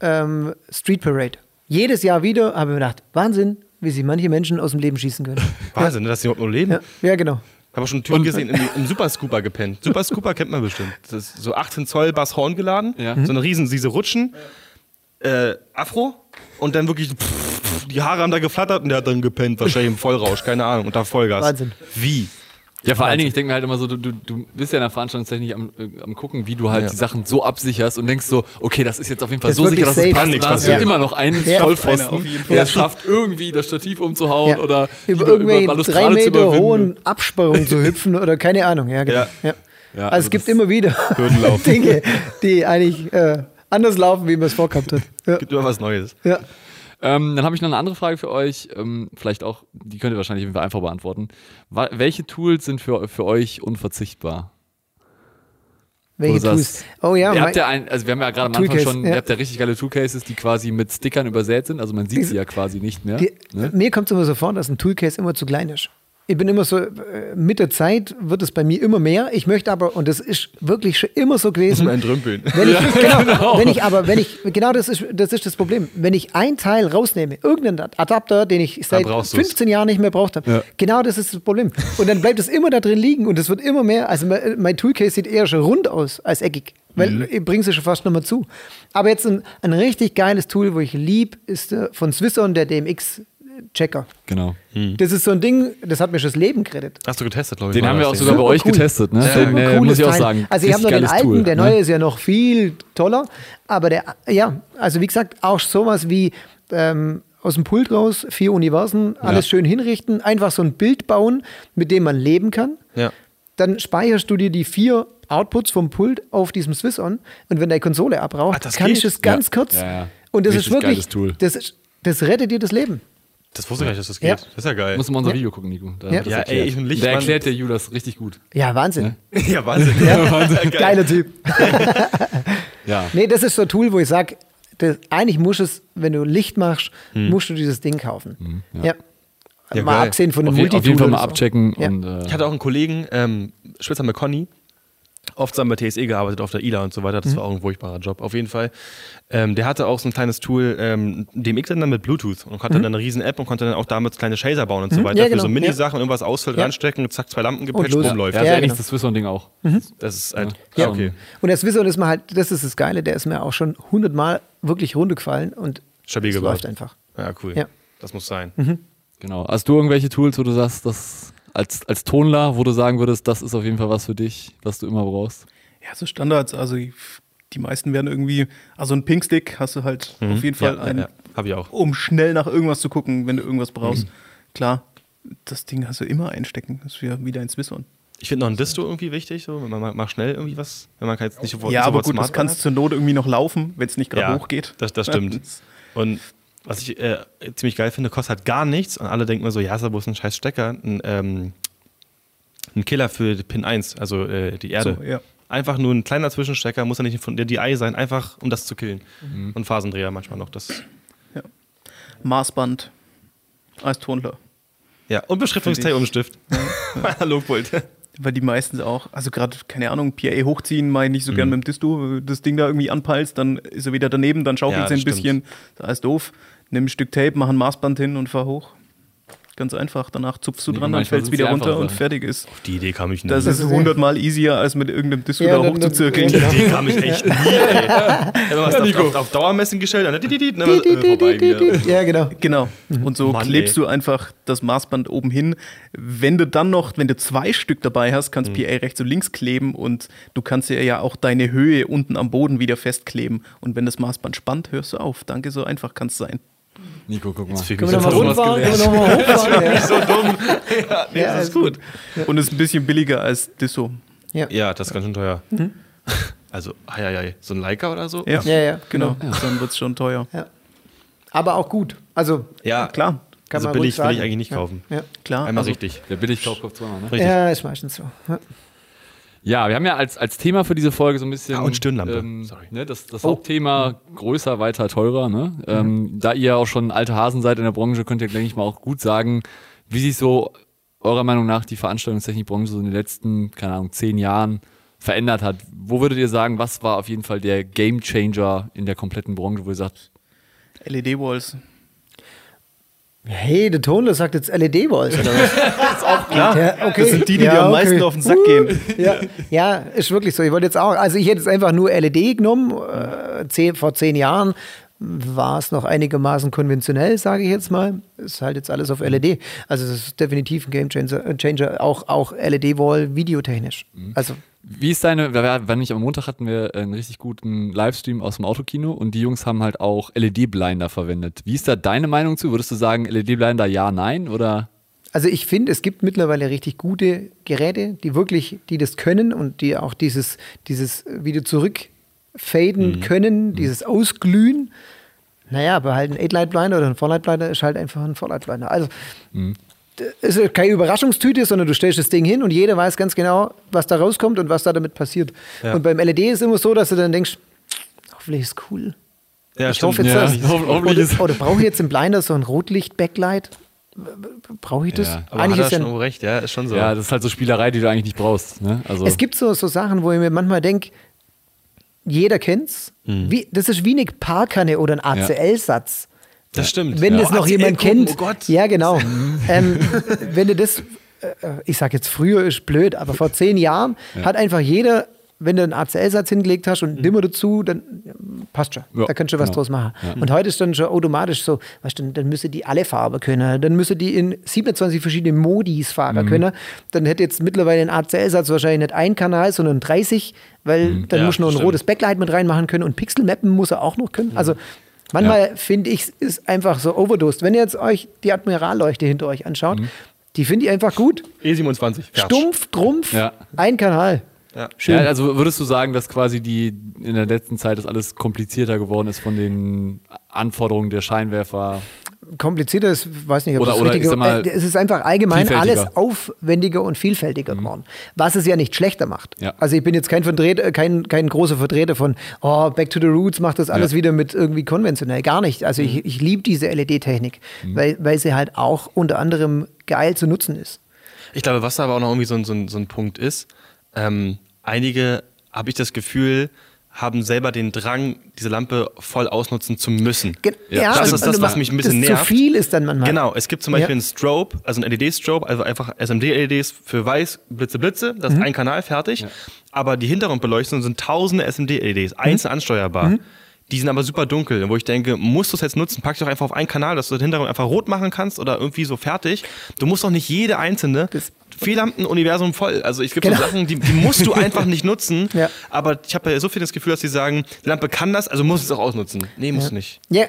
ähm, Street Parade. Jedes Jahr wieder habe ich mir gedacht, Wahnsinn, wie sich manche Menschen aus dem Leben schießen können.
Wahnsinn, ne, dass die überhaupt noch leben.
Ja, ja genau.
Habe schon einen Typen gesehen, im, im Super Scooper gepennt. Super Scooper kennt man bestimmt. Das ist so 18 Zoll Bass Horn geladen,
Ja.
so eine riesen, diese Rutschen, äh, Afro und dann wirklich die Haare haben da geflattert und der hat dann gepennt, wahrscheinlich im Vollrausch, keine Ahnung, unter Vollgas.
Wahnsinn.
Wie?
Ja, vor allen Dingen, ich denke mir halt immer so, du, du, du bist ja in der Veranstaltungstechnik am, äh, am gucken, wie du halt
Ja.
die Sachen so absicherst und denkst so, okay, das ist jetzt auf jeden Fall
Das
so sicher, dass es passt. Da hast
passieren.
immer noch einen
Ja.
Vollpfosten, der
Ja.
es schafft, irgendwie das Stativ umzuhauen
Ja.
oder
Über
über
irgendwelche
Balustrade
drei
zu
Meter hohen Absperrungen zu hüpfen oder keine Ahnung. Ja, genau.
Ja.
Ja.
Ja,
also,
also
es gibt
das-
immer wieder. Dinge, die eigentlich äh, anders laufen, wie man es vorgehabt hat. Ja.
Gibt immer was Neues.
Ja.
Ähm, dann habe ich noch eine andere Frage für euch. Ähm, vielleicht auch, die könnt ihr wahrscheinlich einfach beantworten. Welche Tools sind für, für euch unverzichtbar?
Welche Tools? Oh ja,
ihr habt ja ein, also wir haben ja gerade am Anfang schon,
ja.
ihr habt ja richtig geile Toolcases, die quasi mit Stickern übersät sind. Also man sieht sie ja quasi nicht mehr.
Die,
ne?
Mir kommt es immer so vor, dass ein Toolcase immer zu klein ist. Ich bin immer so, äh, mit der Zeit wird es bei mir immer mehr. Ich möchte aber, und das ist wirklich schon immer so gewesen,
Ein Drümpeln.
wenn ich, genau,
genau.
wenn ich aber, wenn ich, genau das ist, das ist das Problem. Wenn ich ein Teil rausnehme, irgendeinen Adapter, den ich seit
brauchst du's.
15 Jahren nicht mehr braucht habe,
Ja.
genau das ist das Problem. Und dann bleibt es immer da drin liegen und es wird immer mehr. Also mein, Toolcase sieht eher schon rund aus als eckig. Weil
Mhm.
ich bringe es schon fast mehr zu. Aber jetzt ein, ein richtig geiles Tool, wo ich lieb, ist äh, von Swisson der DMX-Checker.
Genau.
Das ist so ein Ding, das hat mir schon das Leben gerettet.
Hast du getestet, glaube ich.
Den haben wir auch sogar bei euch
cool.
getestet, ne?
Super
Den, äh,
cooles
muss ich auch
Teil.
sagen.
Also ich habe noch den alten,
Tool,
der
ne?
neue ist ja noch viel toller. Aber der, ja, also wie gesagt, auch sowas wie ähm, aus dem Pult raus, vier Universen, alles schön hinrichten, einfach so ein Bild bauen, mit dem man leben kann.
Ja.
Dann speicherst du dir die vier Outputs vom Pult auf diesem Swiss-On und wenn deine Konsole abraucht,
Ah, das
kann ich
geht?
es ganz
Ja.
kurz.
Ja, ja.
Und das
Richtig
ist wirklich. Das, das rettet dir das Leben.
Das wusste ich gar nicht, dass das geht.
Ja.
Das ist ja geil.
Muss mal unser
Ja.
Video gucken, Nico. Da
Ja.
Ja,
erklärt.
ey, ich bin
Da
Lichtmann.
erklärt der Judas richtig gut.
Ja, Wahnsinn.
ja, Wahnsinn.
Geiler Typ.
Ja.
Nee, das ist so ein Tool, wo ich sage, eigentlich musst es, wenn du Licht machst, musst du dieses Ding kaufen. ja.
Ja,
mal
geil.
abgesehen von dem
Auf, je, auf jeden Fall
Multitool
mal
so.
abchecken.
Ja.
Und, äh,
Ich hatte auch einen Kollegen, ähm, Schwitzer Conny, oft zusammen bei TSE gearbeitet, auf der ILA und so weiter.
Mhm.
Das war auch ein furchtbarer Job, auf jeden Fall. Ähm, der hatte auch so ein kleines Tool, ähm, DMX-Sender mit Bluetooth und konnte dann eine riesen App und konnte dann auch damit kleine Chaser bauen und so weiter.
Mhm. Ja,
Für so
genau.
Mini-Sachen, irgendwas ausfällt,
Ja.
ranstecken, zack, zwei Lampen gepatcht, bumm, läuft.
ja,
Ja,
ja,
genau.
ähnlich das Swisson-Ding auch.
Das ist halt,
Ja.
ja, okay.
Und das Wizard ist mir halt, das ist das Geile, der ist mir auch schon hundertmal wirklich runtergefallen und
Stabil
es
gebaut.
läuft einfach.
Ja, cool.
Ja.
Das muss sein.
Genau. Hast du irgendwelche Tools, wo du sagst, das als, als Tonler, wo du sagen würdest, das ist auf jeden Fall was für dich, was du immer brauchst?
Ja, so Standards. Also die meisten werden irgendwie, also ein Pinkstick hast du halt auf jeden Fall
Mhm. Ja,
einen,
ja, ja. Hab ich auch.
um schnell nach irgendwas zu gucken, wenn du irgendwas brauchst.
Mhm.
Klar, das Ding hast du immer einstecken. Das ist wieder, ein Swiss-On.
Ich finde noch ein Disto irgendwie wichtig, so, wenn man mal, schnell irgendwie was, wenn man jetzt nicht sofort
Ja, aber gut, das kannst zur Not irgendwie noch laufen, wenn es nicht gerade
Ja,
hochgeht.
Das, das stimmt. Und was ich äh, ziemlich geil finde, kostet halt gar nichts und alle denken mir so, ja, ist aber bloß ein scheiß Stecker, ein, ähm, ein Killer für Pin 1, also äh, die Erde.
So, ja.
Einfach nur ein kleiner Zwischenstecker, muss ja nicht von der DI sein, einfach um das zu killen.
Mhm.
Und Phasendreher manchmal noch. Das,
Maßband als Tonler.
ja, und Beschriftungstape um Stift. Analogpult.
weil die meistens auch, also gerade, keine Ahnung, PA hochziehen, mal nicht so gern mit dem Disto, das Ding da irgendwie anpeilst, dann ist er wieder daneben, dann schaukelt
Ja,
sie ein
das
bisschen. Das ist doof. Nimm ein Stück Tape, mach ein Maßband hin und fahr hoch. Ganz einfach. Danach zupfst du
Nee,
dran, dann
manchmal
fällst
sind
wieder runter und fertig ist.
Auf die Idee kam ich nie.
Das ist hundertmal easier, als mit irgendeinem Disco
Ja,
da hochzuzirkeln.
dann-
die Idee kam ich echt nie, ey. Wenn man was auf, auf, auf Dauermessen gestellt hat, dann, dann, dann, dann vorbei wieder.
Ja, genau.
Genau. Und so
Mann,
klebst
ey.
du einfach das Maßband oben hin. Wenn du dann noch, wenn du zwei Stück dabei hast, kannst PA rechts und links kleben und du kannst ja ja auch deine Höhe unten am Boden wieder festkleben. Und wenn das Maßband spannt, hörst du auf. Danke, so einfach kann es sein.
Nico, guck mal.
ich
Können wir nochmal
so dumm.
rundfahren? Können wir nochmal hochfahren? Ja.
so dumm. Ja, nee,
Ja,
das ist
also-
gut.
Und ist ein bisschen billiger als Disso.
Ja, das ist ganz schön teuer. Also, ei, ei, ei. so ein Leica oder so?
Ja,
Ja, ja,
genau. Dann wird es schon teuer.
Ja. Aber auch gut. Also,
Ja,
Klar,
kann
also
man
billig will ich eigentlich nicht
Ja.
kaufen.
Ja.
klar.
Einmal
Also,
richtig.
Der Billigkauf kauft zweimal, ne?
Richtig.
ja, ist meistens so. Ja.
Wir haben ja als, als Thema für diese Folge so ein bisschen.
Ah, und Stirnlampe.
Ähm,
Sorry.
Ne, das das Hauptthema größer, weiter, teurer. Ne? Ähm, da ihr auch schon alte Hasen seid in der Branche, könnt ihr, denke ich mal, auch gut sagen, wie sich so eurer Meinung nach die Veranstaltungstechnikbranche so in den letzten, keine Ahnung, zehn Jahren verändert hat. Wo würdet ihr sagen, was war auf jeden Fall der Game Changer in der kompletten Branche, wo ihr sagt,
LED-Walls.
Hey, der Tonler sagt jetzt LED-Walls oder was?
Klar,
Ja, okay.
das sind die, die
Ja,
dir am
okay.
meisten auf den Sack gehen.
Ja, ja, ist wirklich so. Ich wollte jetzt auch, also ich hätte jetzt einfach nur LED genommen. Äh, zehn, vor zehn Jahren war es noch einigermaßen konventionell, sage ich jetzt mal. Ist halt jetzt alles auf LED. Also es ist definitiv ein Game Changer, Changer auch, auch LED-Wall videotechnisch. Also
Wie ist deine, wenn nicht am Montag hatten wir einen richtig guten Livestream aus dem Autokino und die Jungs haben halt auch LED-Blinder verwendet. Wie ist da deine Meinung zu? Würdest du sagen, LED-Blinder ja, nein oder?
Also ich finde, es gibt mittlerweile richtig gute Geräte, die wirklich, die das können und die auch dieses, dieses wieder zurückfaden können, dieses Ausglühen. Naja, aber halt ein 8-Light-Blinder oder ein 4-Light-Blinder ist halt einfach ein 4-Light-Blinder. Also es ist keine Überraschungstüte, sondern du stellst das Ding hin und jeder weiß ganz genau, was da rauskommt und was da damit passiert.
Ja.
Und beim LED ist immer so, dass du dann denkst, hoffentlich ist cool.
Ja,
Ich hoffe jetzt,
Ja,
dass,
hoff- hoffentlich
oder,
ist-
oder brauche ich jetzt im Blinder so ein Rotlicht-Backlight? Brauche ich das?
Ja.
Aber
Eigentlich
hat
ist
er
ja
schon recht, ja, ist schon so.
Ja, das ist halt so Spielerei, die du eigentlich nicht brauchst. Ne? Also,
Es gibt so, so Sachen, wo ich mir manchmal denke, jeder kennt's.
Hm.
Wie, das ist wie eine Parkanne oder ein ACL-Satz.
Das stimmt.
Wenn
ja.
das noch
ACL
jemand
gucken,
kennt.
Oh Gott.
Ja, genau. ähm, wenn du das, äh, ich sag jetzt früher ist blöd, aber vor zehn Jahren hat einfach jeder, wenn du einen ACL-Satz hingelegt hast und Dimmer dazu, dann ja, passt schon.
Ja,
da kannst du was
genau.
draus machen. Und heute ist dann schon automatisch so, weißt du, dann, dann müsste die alle Farben können, dann müsste die in 27 verschiedene Modis fahren können. Dann hätte jetzt mittlerweile ein ACL-Satz wahrscheinlich nicht ein Kanal, sondern 30, weil dann
Ja,
muss noch ein
stimmt.
rotes Backlight mit reinmachen können und Pixel-Mappen muss er auch noch können. Also manchmal finde ich, ist einfach so overdosed. Wenn ihr jetzt euch die Admiralleuchte hinter euch anschaut, die finde ich einfach gut.
E27. Fertig.
Stumpf, Trumpf,
Ja.
ein Kanal.
Ja.
Schön.
Ja, also würdest du sagen, dass quasi die in der letzten Zeit das alles komplizierter geworden ist von den Anforderungen der Scheinwerfer?
Komplizierter ist, weiß nicht, ob
Oder-
das
oder
richtige,
mal,
äh, es ist einfach allgemein alles aufwendiger und vielfältiger geworden, was es ja nicht schlechter macht.
Ja.
Also ich bin jetzt kein, Vertreter, kein, kein großer Vertreter von, oh, Back to the Roots macht das alles
Ja.
wieder mit irgendwie konventionell, gar nicht. Also ich, ich liebe diese LED-Technik, weil, weil sie halt auch unter anderem geil zu nutzen ist.
Ich glaube, was da aber auch noch irgendwie so ein, so ein, so ein Punkt ist, ähm, einige, habe ich das Gefühl, haben selber den Drang, diese Lampe voll ausnutzen zu müssen.
Ge-
Ja,
das
und-
ist das, was mich ein bisschen
das
nervt.
Zu viel ist dann manchmal.
Genau, es gibt zum Beispiel
Ja.
einen Strobe, also ein LED-Strobe, also einfach SMD-LEDs für weiß, Blitze, Blitze, das ist ein Kanal fertig. Aber die Hintergrundbeleuchtung sind tausende SMD-LEDs, einzeln ansteuerbar. Die sind aber super dunkel, wo ich denke, musst du es jetzt nutzen, pack dich doch einfach auf einen Kanal, dass du den Hintergrund einfach rot machen kannst oder irgendwie so fertig. Du musst doch nicht jede einzelne Fehllampen-Universum voll. Also es gibt
Genau.
so Sachen, die, die musst du einfach nicht nutzen.
Ja.
Aber ich habe ja so viel das Gefühl, dass die sagen, die Lampe kann das, also muss es auch ausnutzen. Nee, muss nicht.
Ja,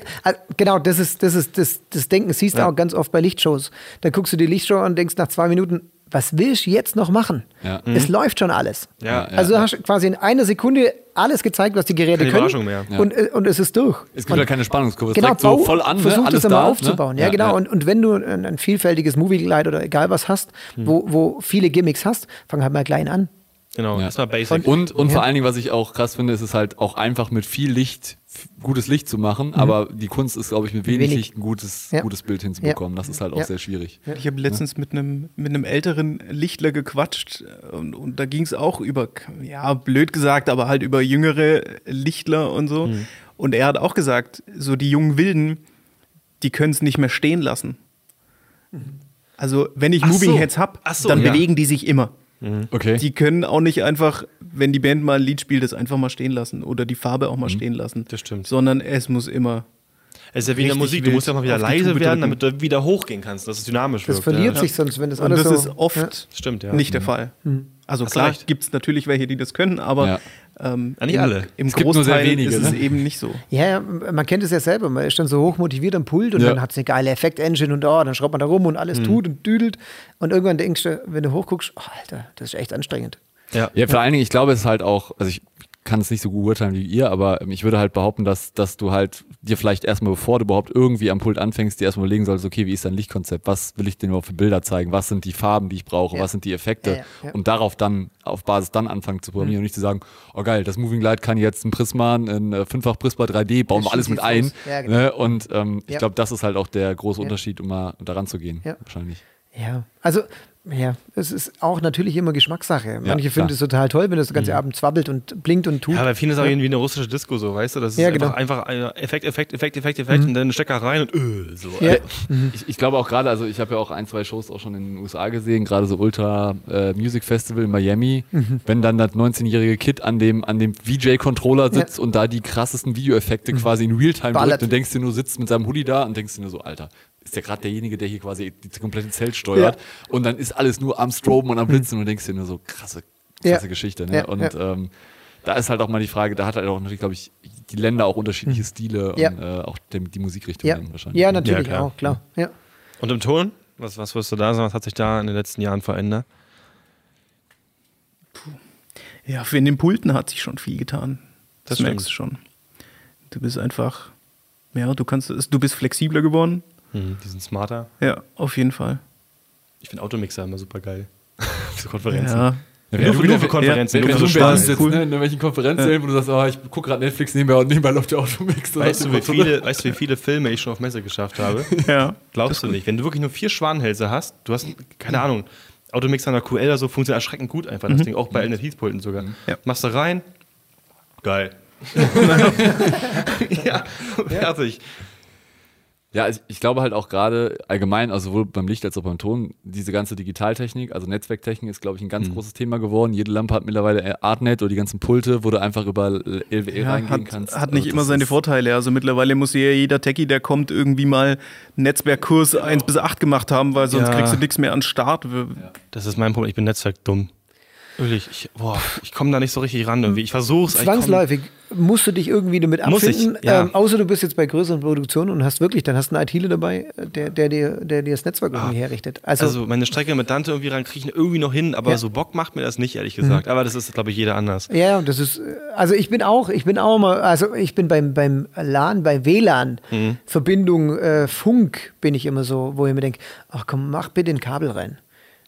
genau, das ist, das ist das, das Denken, siehst du
Ja.
auch ganz oft bei Lichtshows. Da guckst du die Lichtshow an und denkst nach zwei Minuten, was willst du jetzt noch machen?
Ja.
Es läuft schon alles.
Ja.
Also du hast quasi in einer Sekunde alles gezeigt, was die Geräte
Keine
können.
Überraschung mehr.
Ja.
Und, äh, und es ist durch.
Es gibt
und
ja keine Spannungskurve. Es
Genau,
direkt so voll an, ne?
versuch
alles
das einmal
da,
aufzubauen.
Ne?
Ja, genau. Und, und wenn du ein, ein vielfältiges Movie-Light oder egal was hast,
Hm.
wo, wo viele Gimmicks hast, fang halt mal klein an.
Genau,
Ja.
erstmal Basic.
Und, und
Ja.
vor allen Dingen, was ich auch krass finde, ist es halt auch einfach mit viel Licht gutes Licht zu machen, aber die Kunst ist, glaube ich, mit wenig,
Wenig.
Licht ein gutes,
Ja.
gutes Bild hinzubekommen. Das ist halt auch
Ja.
sehr schwierig.
Ich habe letztens mit einem mit einem älteren Lichtler gequatscht und, und da ging es auch über, ja, blöd gesagt, aber halt über jüngere Lichtler und so.
Mhm.
Und er hat auch gesagt, so die jungen Wilden, die können es nicht mehr stehen lassen. Also wenn ich
Ach
Moving
so.
Heads hab,
Ach so,
dann
ja.
bewegen die sich immer.
Okay.
Die können auch nicht einfach, wenn die Band mal ein Lied spielt, das einfach mal stehen lassen oder die Farbe auch mal stehen lassen.
Mhm. Das stimmt.
Sondern es muss immer.
Es ist ja wie in der Musik, du musst ja mal wieder leise werden, damit du wieder hochgehen kannst, dass es dynamisch
Das
wirkt.
verliert
ja.
sich sonst, wenn das
Und
alles
das
so.
ist oft
Ja.
Stimmt, ja.
nicht der Fall. Also
Hast
klar, gibt es natürlich welche, die das können, aber
Ja.
ähm,
nicht
im,
alle.
im
Es gibt nur sehr
Großteil
wenige,
ist es
ne?
eben nicht so.
Ja, ja, man kennt es ja selber. Man ist dann so hoch motiviert am Pult und
Ja.
dann hat es eine geile Effekt-Engine und oh, dann schraubt man da rum und alles tut und düdelt. Und irgendwann denkst du, wenn du hochguckst, oh, Alter, das ist echt anstrengend.
Ja.
Ja, vor allen Dingen, ich glaube, es ist halt auch, also ich kann es nicht so gut urteilen wie ihr, aber ich würde halt behaupten, dass, dass du halt dir vielleicht erstmal, bevor du überhaupt irgendwie am Pult anfängst, dir erstmal überlegen solltest, okay, wie ist dein Lichtkonzept? Was will ich denn überhaupt für Bilder zeigen? Was sind die Farben, die ich brauche?
Ja.
Was sind die Effekte?
Ja, ja.
Und darauf dann, auf Basis dann anfangen zu programmieren und nicht zu sagen, oh geil, das Moving Light kann jetzt ein Prisma, ein äh, fünffach Prisma 3D, bauen wir alles mit ein.
genau.
ne? Und ähm, ich glaube, das ist halt auch der große. Unterschied, um mal daran zu gehen.
Ja.
Wahrscheinlich.
Ja, also, ja, es ist auch natürlich immer Geschmackssache. Manche
klar.
finden es total toll, wenn das den ganzen Abend zwabbelt und blinkt und tut.
Ja, bei vielen ist es auch irgendwie eine russische Disco so, weißt du? Das ist
Ja,
einfach,
genau.
einfach äh, Effekt, Effekt, Effekt, Effekt, Effekt und dann einen Stecker rein und öh, so.
Ja.
Äh,
Ich, ich glaube auch gerade, also ich habe ja auch ein, zwei Shows auch schon in den USA gesehen, gerade so Ultra äh, Music Festival in Miami,
Mhm.
wenn dann das 19-jährige Kid an dem, an dem VJ-Controller sitzt und da die krassesten Videoeffekte quasi in Realtime
Mhm.
Drückt und denkst dir nur, sitzt mit seinem Hoodie da und denkst dir nur so, Alter, ist der gerade derjenige, der hier quasi das komplette Zelt steuert und dann ist alles nur am Stroben und am Blitzen und denkst dir nur so, krasse,
Ja.
krasse Geschichte. Ne?
Ja,
und
ja.
Ähm, da ist halt auch mal die Frage, da hat halt auch natürlich, glaube ich, die Länder auch unterschiedliche Stile
Mhm. Ja.
und äh, auch dem, die Musikrichtung
ja.
wahrscheinlich.
ja,
ne?
natürlich
Ja, klar.
auch, klar. Ja.
Und im Ton? Was, was wirst du da sagen? Was hat sich da in den letzten Jahren verändert?
Ja, für in den Pulten hat sich schon viel getan. Das,
Das
merkst du schon. Du bist einfach, ja, du kannst, du bist flexibler geworden.
Mhm, die sind smarter.
Ja, auf jeden Fall.
Ich finde Automixer immer super geil. Für Konferenzen.
Ja,
Ja,
Nur, für, nur für Konferenzen,
Wenn
nur
du so
Spaß.
sitzt,
cool.
ne, in irgendwelchen Konferenzen, wo du sagst, oh, ich gucke gerade Netflix nebenbei und nebenbei läuft der Automix.
Weißt du, wie viele, weißt du, wie viele Filme ich schon auf Messe geschafft habe?
ja.
Glaubst du nicht. Wenn du wirklich nur vier Schwanenhälse hast, du hast, keine Ahnung, Automixer einer QL oder so funktioniert erschreckend gut einfach, das Ding, auch bei Elnet Heath-Pulten sogar.
Ja.
Machst du rein, geil. ja, fertig.
Ja, ich, ich glaube halt auch gerade allgemein, also sowohl beim Licht als auch beim Ton, diese ganze Digitaltechnik, also Netzwerktechnik ist, glaube ich, ein ganz großes Thema geworden. Jede Lampe hat mittlerweile Artnet oder die ganzen Pulte, wo du einfach über LWE
Ja,
reingehen
hat,
kannst.
hat nicht
Also
immer seine Vorteile. Also mittlerweile muss ja jeder Techie, der kommt, irgendwie mal Netzwerkkurs 1 bis 8 gemacht haben, weil sonst
Ja.
kriegst du nichts mehr an Start.
Das ist mein Problem, ich bin netzwerkdumm. Wirklich, ich, boah, ich komme da nicht so richtig ran irgendwie. Ich ich komm-
Zwangsläufig musst du dich irgendwie damit
Muss ich,
abfinden.
ja.
ähm, außer du bist jetzt bei größeren Produktionen und hast wirklich, dann hast du einen ITler dabei, der, der, dir, der dir das Netzwerk irgendwie herrichtet. Also,
Also meine Strecke mit Dante irgendwie ran kriege ich irgendwie noch hin, aber
Ja.
so Bock macht mir das nicht, ehrlich gesagt. Aber das ist, glaube ich, jeder anders.
ja, das ist, also ich bin auch, ich bin auch mal, also ich bin beim, beim LAN, bei WLAN,
Mhm.
Verbindung äh, Funk bin ich immer so, wo ich mir denke, ach komm, mach bitte ein Kabel rein.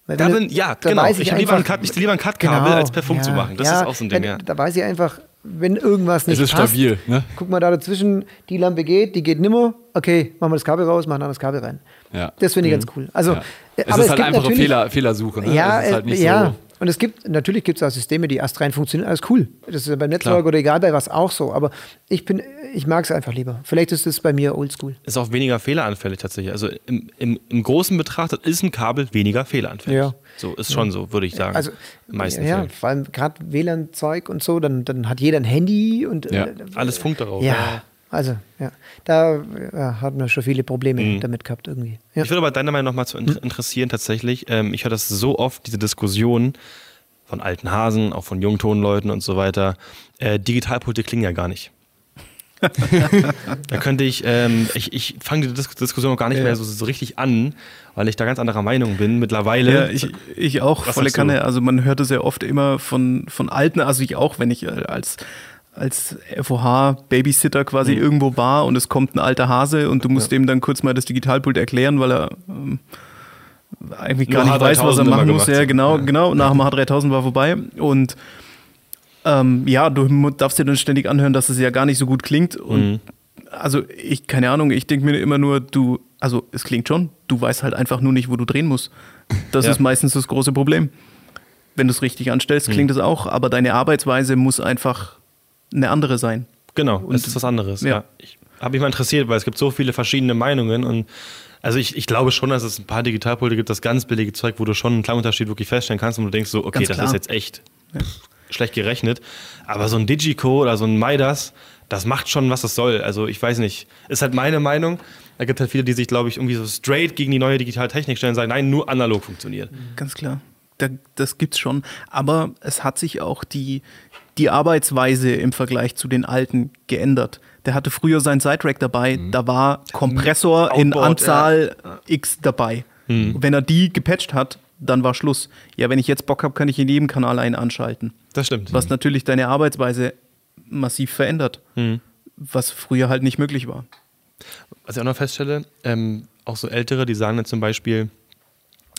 Weil
Da bin, ja,
da
genau.
weiß
Ich, habe lieber ein Cut, ich lieber ein Cut-Kabel,
Genau,
als per Funk
ja,
zu machen. Das
ja,
ist auch so ein Ding, ja.
Da weiß ich einfach, wenn irgendwas nicht
Es ist
passt,
stabil, ne?
guck mal da dazwischen, die Lampe geht, die geht nimmer, okay, machen wir das Kabel raus, machen ein anderes Kabel rein.
Ja.
Das finde ich ganz cool. Also,
Ja.
äh,
Es
aber
ist halt
gibt
einfache Fehler, Fehlersuche. Ne?
Ja,
es ist halt
äh,
nicht
ja.
so.
Und es gibt, natürlich gibt es auch Systeme, die astrein funktionieren, alles cool. Das ist ja beim Netzwerk oder egal bei was auch so. Aber ich bin, ich mag es einfach lieber. Vielleicht ist es bei mir oldschool.
Ist auch weniger fehleranfällig tatsächlich. Also im, im, im Großen betrachtet ist ein Kabel weniger fehleranfällig.
Ja.
So, ist schon so, würde ich sagen.
Also,
In meisten
ja,
Fällen.
vor allem gerade WLAN-Zeug und so, dann, dann hat jeder ein Handy und
Ja.
äh,
Alles funkt darauf.
Ja, also, ja. Da ja, hat man schon viele Probleme
Mhm.
damit gehabt irgendwie. Ja.
Ich würde aber deiner Meinung nochmal zu
Hm?
in interessieren, tatsächlich. Ähm, ich höre das so oft, diese Diskussion von alten Hasen, auch von Jungtonleuten und so weiter. Äh, Digitalpulte klingen ja gar nicht. da könnte ich, ähm, ich, ich fange die Dis Diskussion auch gar nicht
Ja.
mehr so, so richtig an, weil ich da ganz anderer Meinung bin mittlerweile.
Ja, ich, ich auch,
Was
volle? Kanne. Also man hört es ja oft immer von, von Alten, also ich auch, wenn ich äh, als, als FOH-Babysitter quasi
Mhm.
irgendwo war und es kommt ein alter Hase und du musst dem dann kurz mal das Digitalpult erklären, weil er ähm, eigentlich gar nicht weiß, was er machen muss. Ja, genau, ja. genau. Nach dem H3000 war vorbei. Und ähm, ja, du darfst dir dann ständig anhören, dass es ja gar nicht so gut klingt. Und mhm. also ich, keine Ahnung, ich denke mir immer nur, du, also es klingt schon, du weißt halt einfach nur nicht, wo du drehen musst. Das ja. ist meistens das große Problem. Wenn du es richtig anstellst, klingt es mhm. auch, aber deine Arbeitsweise muss einfach eine andere sein.
Genau, und es ist was anderes. Ja. ja. Ich habe mich mal interessiert, weil es gibt so viele verschiedene Meinungen und also ich, ich glaube schon, dass es ein paar Digitalpulte gibt, das ganz billige Zeug, wo du schon einen Klangunterschied wirklich feststellen kannst und du denkst so, okay, das ist jetzt echt ja. schlecht gerechnet. Aber so ein Digico oder so ein Midas, das macht schon, was es soll. Also ich weiß nicht. Ist halt meine Meinung. Da gibt es halt viele, die sich, glaube ich, irgendwie so straight gegen die neue Digitaltechnik stellen und sagen, nein, nur analog funktioniert.
Ganz klar. Da, das gibt's schon. Aber es hat sich auch die, die Arbeitsweise im Vergleich zu den alten geändert. Der hatte früher seinen Sidetrack dabei, mhm. da war Kompressor Outboard, in Anzahl ja. X dabei. Mhm. Wenn er die gepatcht hat, dann war Schluss. Ja, wenn ich jetzt Bock habe, kann ich in jedem Kanal einen anschalten.
Das stimmt.
Was natürlich deine Arbeitsweise massiv verändert, mhm. was früher halt nicht möglich war.
Was ich auch noch feststelle, ähm, auch so Ältere, die sagen dann zum Beispiel,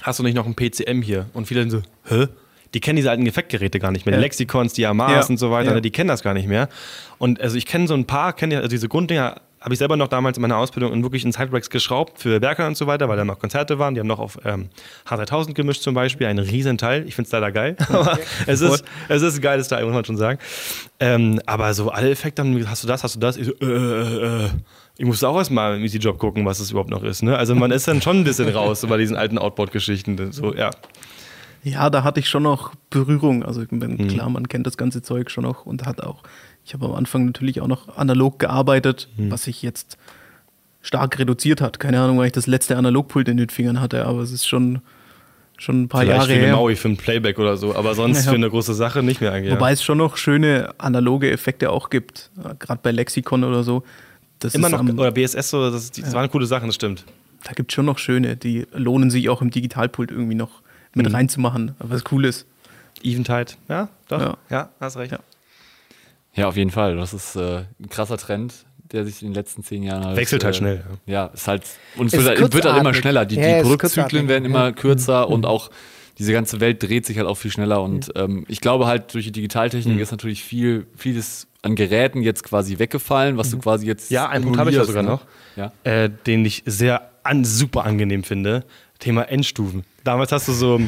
hast du nicht noch ein PCM hier? Und viele dann so, hä? Die kennen diese alten Effektgeräte gar nicht mehr. Ja. Die Lexikons, die Yamas und so weiter, ja. die kennen das gar nicht mehr. Und also ich kenne so ein paar, kenne also diese Grunddinger habe ich selber noch damals in meiner Ausbildung in wirklich in Sidetracks geschraubt für Werker und so weiter, weil da noch Konzerte waren. Die haben noch auf ähm, H3000 gemischt zum Beispiel, ein Riesenteil. Ich finde es leider geil, aber es, ist, es ist ein geiles Teil, muss man schon sagen. Ähm, aber so alle Effekte, hast du das, hast du das? Ich, so, äh, äh, äh. ich muss auch erstmal im Easy-Job gucken, was es überhaupt noch ist. Ne? Also man ist dann schon ein bisschen raus bei diesen alten Outboard-Geschichten. So, ja.
Ja, da hatte ich schon noch Berührung. Also bin, mhm. klar, man kennt das ganze Zeug schon noch und hat auch, ich habe am Anfang natürlich auch noch analog gearbeitet, mhm. was sich jetzt stark reduziert hat. Keine Ahnung, weil ich das letzte Analogpult in den Fingern hatte, aber es ist schon, schon ein paar
Vielleicht
Jahre
für
her.
Eine Maui für ein Playback oder so, aber sonst ja. für eine große Sache nicht mehr eigentlich.
Wobei es schon noch schöne analoge Effekte auch gibt, gerade bei Lexikon oder so.
Das Immer noch, am, oder BSS, so, das, das ja. waren coole Sachen, das stimmt.
Da gibt es schon noch schöne, die lohnen sich auch im Digitalpult irgendwie noch mit mhm. reinzumachen, was cool ist.
Eventide, ja, doch, ja, ja hast recht.
Ja. ja. auf jeden Fall. Das ist äh, ein krasser Trend, der sich in den letzten zehn Jahren
halt, Wechselt halt äh, schnell.
Ja, ist halt, und es, es wird, halt, wird, halt immer schneller. Die, ja, die Produktzyklen werden immer kürzer mhm. und auch diese ganze Welt dreht sich halt auch viel schneller. Und mhm. ähm, ich glaube halt, durch die Digitaltechnik mhm. ist natürlich viel, vieles an Geräten jetzt quasi weggefallen, was du mhm. quasi jetzt.
Ja, einen Punkt habe ich ja sogar ne? noch, ja? Äh, den ich sehr an, super angenehm finde. Thema Endstufen. Damals hast du so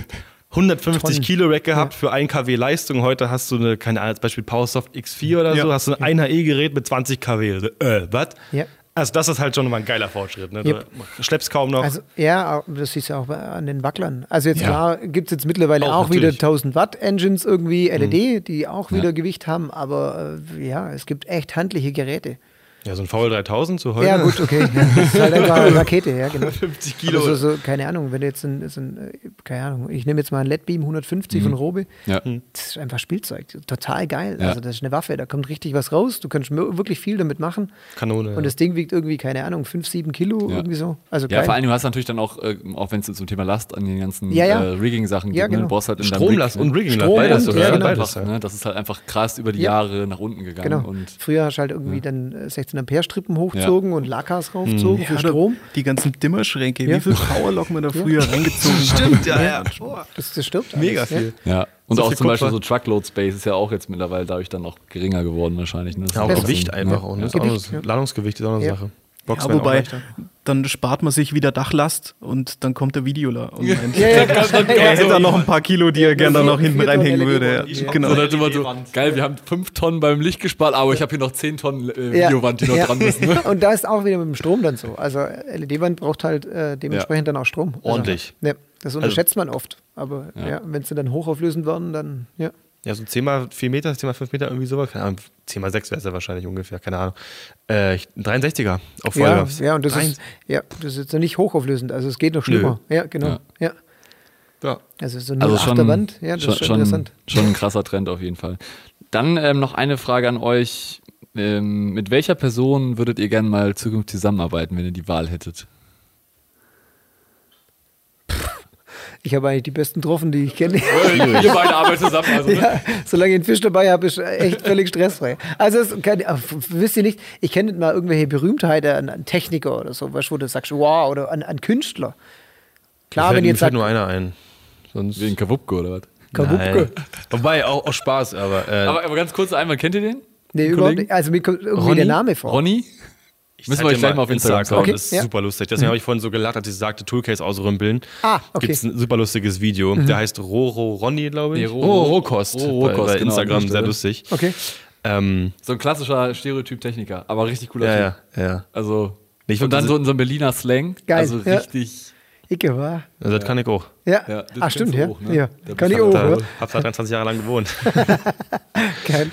150 Tonnen. Kilo Rack gehabt ja. für 1 kW Leistung. Heute hast du eine, keine Ahnung, als Beispiel PowerSoft X4 oder ja. so, hast du ein 1HE-Gerät mit 20 kW. Also, äh, was? Ja. Also das ist halt schon mal ein geiler Fortschritt. Ne? Yep. Du schleppst kaum noch.
Also, ja, das siehst du auch an den Wacklern. Also jetzt ja. klar gibt es jetzt mittlerweile auch, auch wieder 1000 Watt Engines irgendwie, LED, mhm. die auch wieder Gewicht haben. Aber äh, ja, es gibt echt handliche Geräte.
Ja, so ein VL3000 so heute.
Ja, gut, okay. Das ist halt einfach eine Rakete, ja, genau.
50 Kilo.
Also, so, keine Ahnung, wenn du jetzt ein, so ein keine Ahnung, ich nehme jetzt mal ein LED-Beam 150 mhm. von Robe. Ja. Das ist einfach Spielzeug. Total geil. Ja. Also, das ist eine Waffe, da kommt richtig was raus. Du kannst wirklich viel damit machen.
Kanone.
Und das Ding wiegt irgendwie, keine Ahnung, 5, 7 Kilo, ja. irgendwie so. Also
ja, vor allem, du hast natürlich dann auch, äh, auch wenn es zum Thema Last an den ganzen ja, ja. Äh, Rigging-Sachen geht,
ja, genau.
ne? du
brauchst
halt in Stromlast und Rigging.
Strom beides,
oder? Ja,
genau.
beides, ne? Das ist halt einfach krass über die Jahre nach unten gegangen. Genau. Und
Früher hast du halt irgendwie dann 16 Ampere Strippen hoch raufgezogen ja. und Lackers mhm. für Strom.
Die ganzen Dimmerschränke, ja. wie viel Powerlock man da früher reingezogen hat.
Stimmt, ja, ja.
Das, das stimmt.
Mega alles, viel.
Ja. Und so auch zum Beispiel so Truckload Space ist ja auch jetzt mittlerweile dadurch dann noch geringer geworden wahrscheinlich. Ne?
Ja, auch Gewicht einfach. Auch, ne? Gewicht, Ladungsgewicht ist auch eine Sache.
Ja, wobei, dann spart man sich wieder Dachlast und dann kommt der Videoler. Und
ja, ja, ja,
er hätte dann noch ein paar Kilo, die er gerne dann noch hinten reinhängen würde.
Ja. Genau. So, so, geil, wir haben fünf Tonnen beim Licht gespart, aber ich habe hier noch zehn Tonnen äh, Videowand, die noch dran müssen. Ne?
Und da ist auch wieder mit dem Strom dann so. Also LED-Wand braucht halt äh, dementsprechend dann auch Strom. Also,
Ordentlich.
Also, das unterschätzt also, man oft. Aber ja. wenn sie dann hochauflösend werden, dann ja.
Ja, so 10 mal 4 Meter, 10 mal 5 Meter, irgendwie sowas. Keine Ahnung, 10 mal 6 wäre es ja wahrscheinlich ungefähr, keine Ahnung. Äh, ein 63er auf Vollgas.
Ja, ja, und das ist, ja, das ist jetzt noch nicht hochauflösend, also es geht noch schlimmer. Nö. Ja, genau. Ja. ja.
ja.
Also so eine also schon, Wand, ja, das schon, ist schon, interessant.
Schon ein krasser Trend auf jeden Fall. Dann ähm, noch eine Frage an euch. Ähm, mit welcher Person würdet ihr gerne mal zukünftig zusammenarbeiten, wenn ihr die Wahl hättet?
Ich habe eigentlich die besten Troffen, die ich kenne.
Ihr beide arbeitet zusammen. Also,
ne? ja, solange ich einen Fisch dabei habe, ist echt völlig stressfrei. Also, es kann, wisst ihr nicht, ich kenne nicht mal irgendwelche Berühmtheiten, einen Techniker oder so, weißt, wo du sagst, wow, oder an, an Künstler. Klar, wenn
fällt-
ihr jetzt sagt,
nur einer ein. Sonst
Wegen Kawupke oder was?
Kawupke.
Nein. Wobei, auch, auch Spaß, aber, äh,
Aber, aber ganz kurz einmal, kennt ihr den?
Nee,
Den
überhaupt
Kollegen?
nicht. Also mir kommt irgendwie
Ronny?
der Name vor.
Ronny?
Ich
müssen wir euch gleich mal auf Instagram
Instagram
Okay,
Das ist
ja.
super lustig. Deswegen habe ich vorhin so gelacht, als ich sagte, Toolcase ausrümpeln.
Ah, okay.
Gibt es ein super lustiges Video. Der heißt Roro Ronny, glaube ich.
Nee, Ro-
oh, Rohkost.
Ro-
bei,
Rohkost,
bei
genau,
Instagram, sehr
Stelle.
lustig.
Okay.
Ähm,
So ein klassischer Stereotyp-Techniker, aber richtig cooler
ja,
Typ.
ja, ja.
Also,
ich
und dann so in so einem Berliner Slang.
Geil,
Also
ja.
richtig.
Icke, war.
Also, das kann ich auch.
Ja.
Ja, das
ah, stimmt, ja.
auch, ne?
ja. Kann ich auch,
Da,
ja.
hab da 23 Jahre lang gewohnt.
Geil.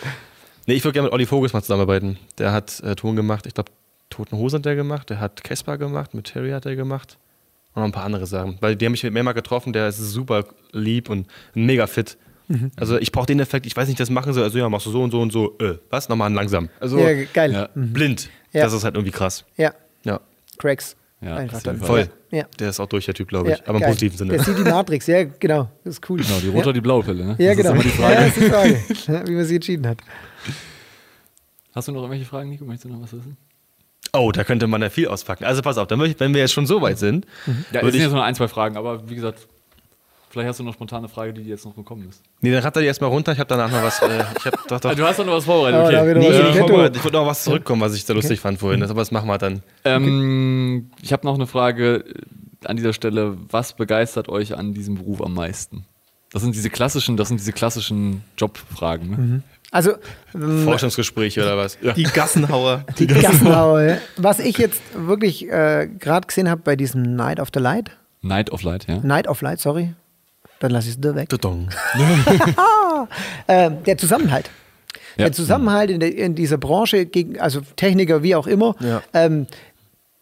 Nee, ich würde gerne mit Olli Vogels mal zusammenarbeiten. Der hat äh, Ton gemacht. Ich glaube, Toten Hosen hat der gemacht. Der hat Casper gemacht. Mit Terry hat er gemacht. Und noch ein paar andere Sachen. Weil die haben mich mehrmals getroffen. Der ist super lieb und mega fit.
Mhm.
Also ich brauche den Effekt. Ich weiß nicht, das machen soll. Also ja, machst du so und so und so. Äh, was? Nochmal langsam. Also
Ja, geil.
Ja.
blind.
Ja.
Das ist halt irgendwie krass.
Ja.
Ja,
Cracks.
Ja,
Einfach dann.
voll.
Ja.
Der ist auch durch, der Typ, glaube
Ja,
ich. Aber im
geil.
positiven Sinne.
Der sieht die Matrix, ja, genau. Das ist cool.
Genau, die rote
ja.
oder die blaue Pille, ne?
Ja,
das
genau.
Ist immer die Frage.
Ja, das ist die Frage, ja, wie man sich entschieden hat.
Hast du noch irgendwelche Fragen, Nico? Möchtest du noch was wissen?
Oh, da könnte man ja viel auspacken. Also pass auf, dann wenn wir jetzt schon so weit sind,
Ja, es
würde
sind
ich
jetzt nur ein, zwei Fragen, aber wie gesagt, vielleicht hast du noch spontane Frage, die dir jetzt noch gekommen ist.
Nee, dann ratter die erstmal runter. Ich habe danach noch was. Äh, ich hab doch, doch,
Ah, du hast doch noch was vorbereitet,
Oh,
okay.
nee,
was
ich, wollte- ich wollte noch was zurückkommen, was ich sehr lustig fand vorhin. Aber das machen wir dann.
Ähm, ich habe noch eine Frage äh, an dieser Stelle. Was begeistert euch an diesem Beruf am meisten? Das sind diese klassischen, das sind diese klassischen Jobfragen. Ne?
Also, ähm,
Forschungsgespräche oder was? Ja.
Die Gassenhauer.
die Gassenhauer, ja. was ich jetzt wirklich äh, gerade gesehen habe bei diesem Night of the Light,
Night of Light, ja.
Night of Light, sorry, dann lasse ich es da weg. Äh, der Zusammenhalt.
Ja.
Der Zusammenhalt in, der, in dieser Branche, gegen, also Techniker wie auch immer,
Ja.
ähm,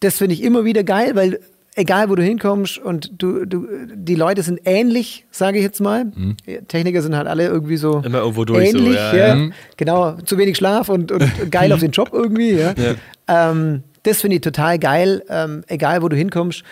das finde ich immer wieder geil, weil egal wo du hinkommst und du, du, die Leute sind ähnlich, sage ich jetzt mal. Techniker sind halt alle irgendwie so
Mhm. Immer irgendwo durch so,
ähnlich,
ja,
ja,
ja.
Mhm.
genau, zu wenig Schlaf und, und geil auf den Job irgendwie. Ja. Ähm, das finde ich total geil, ähm, egal wo du hinkommst,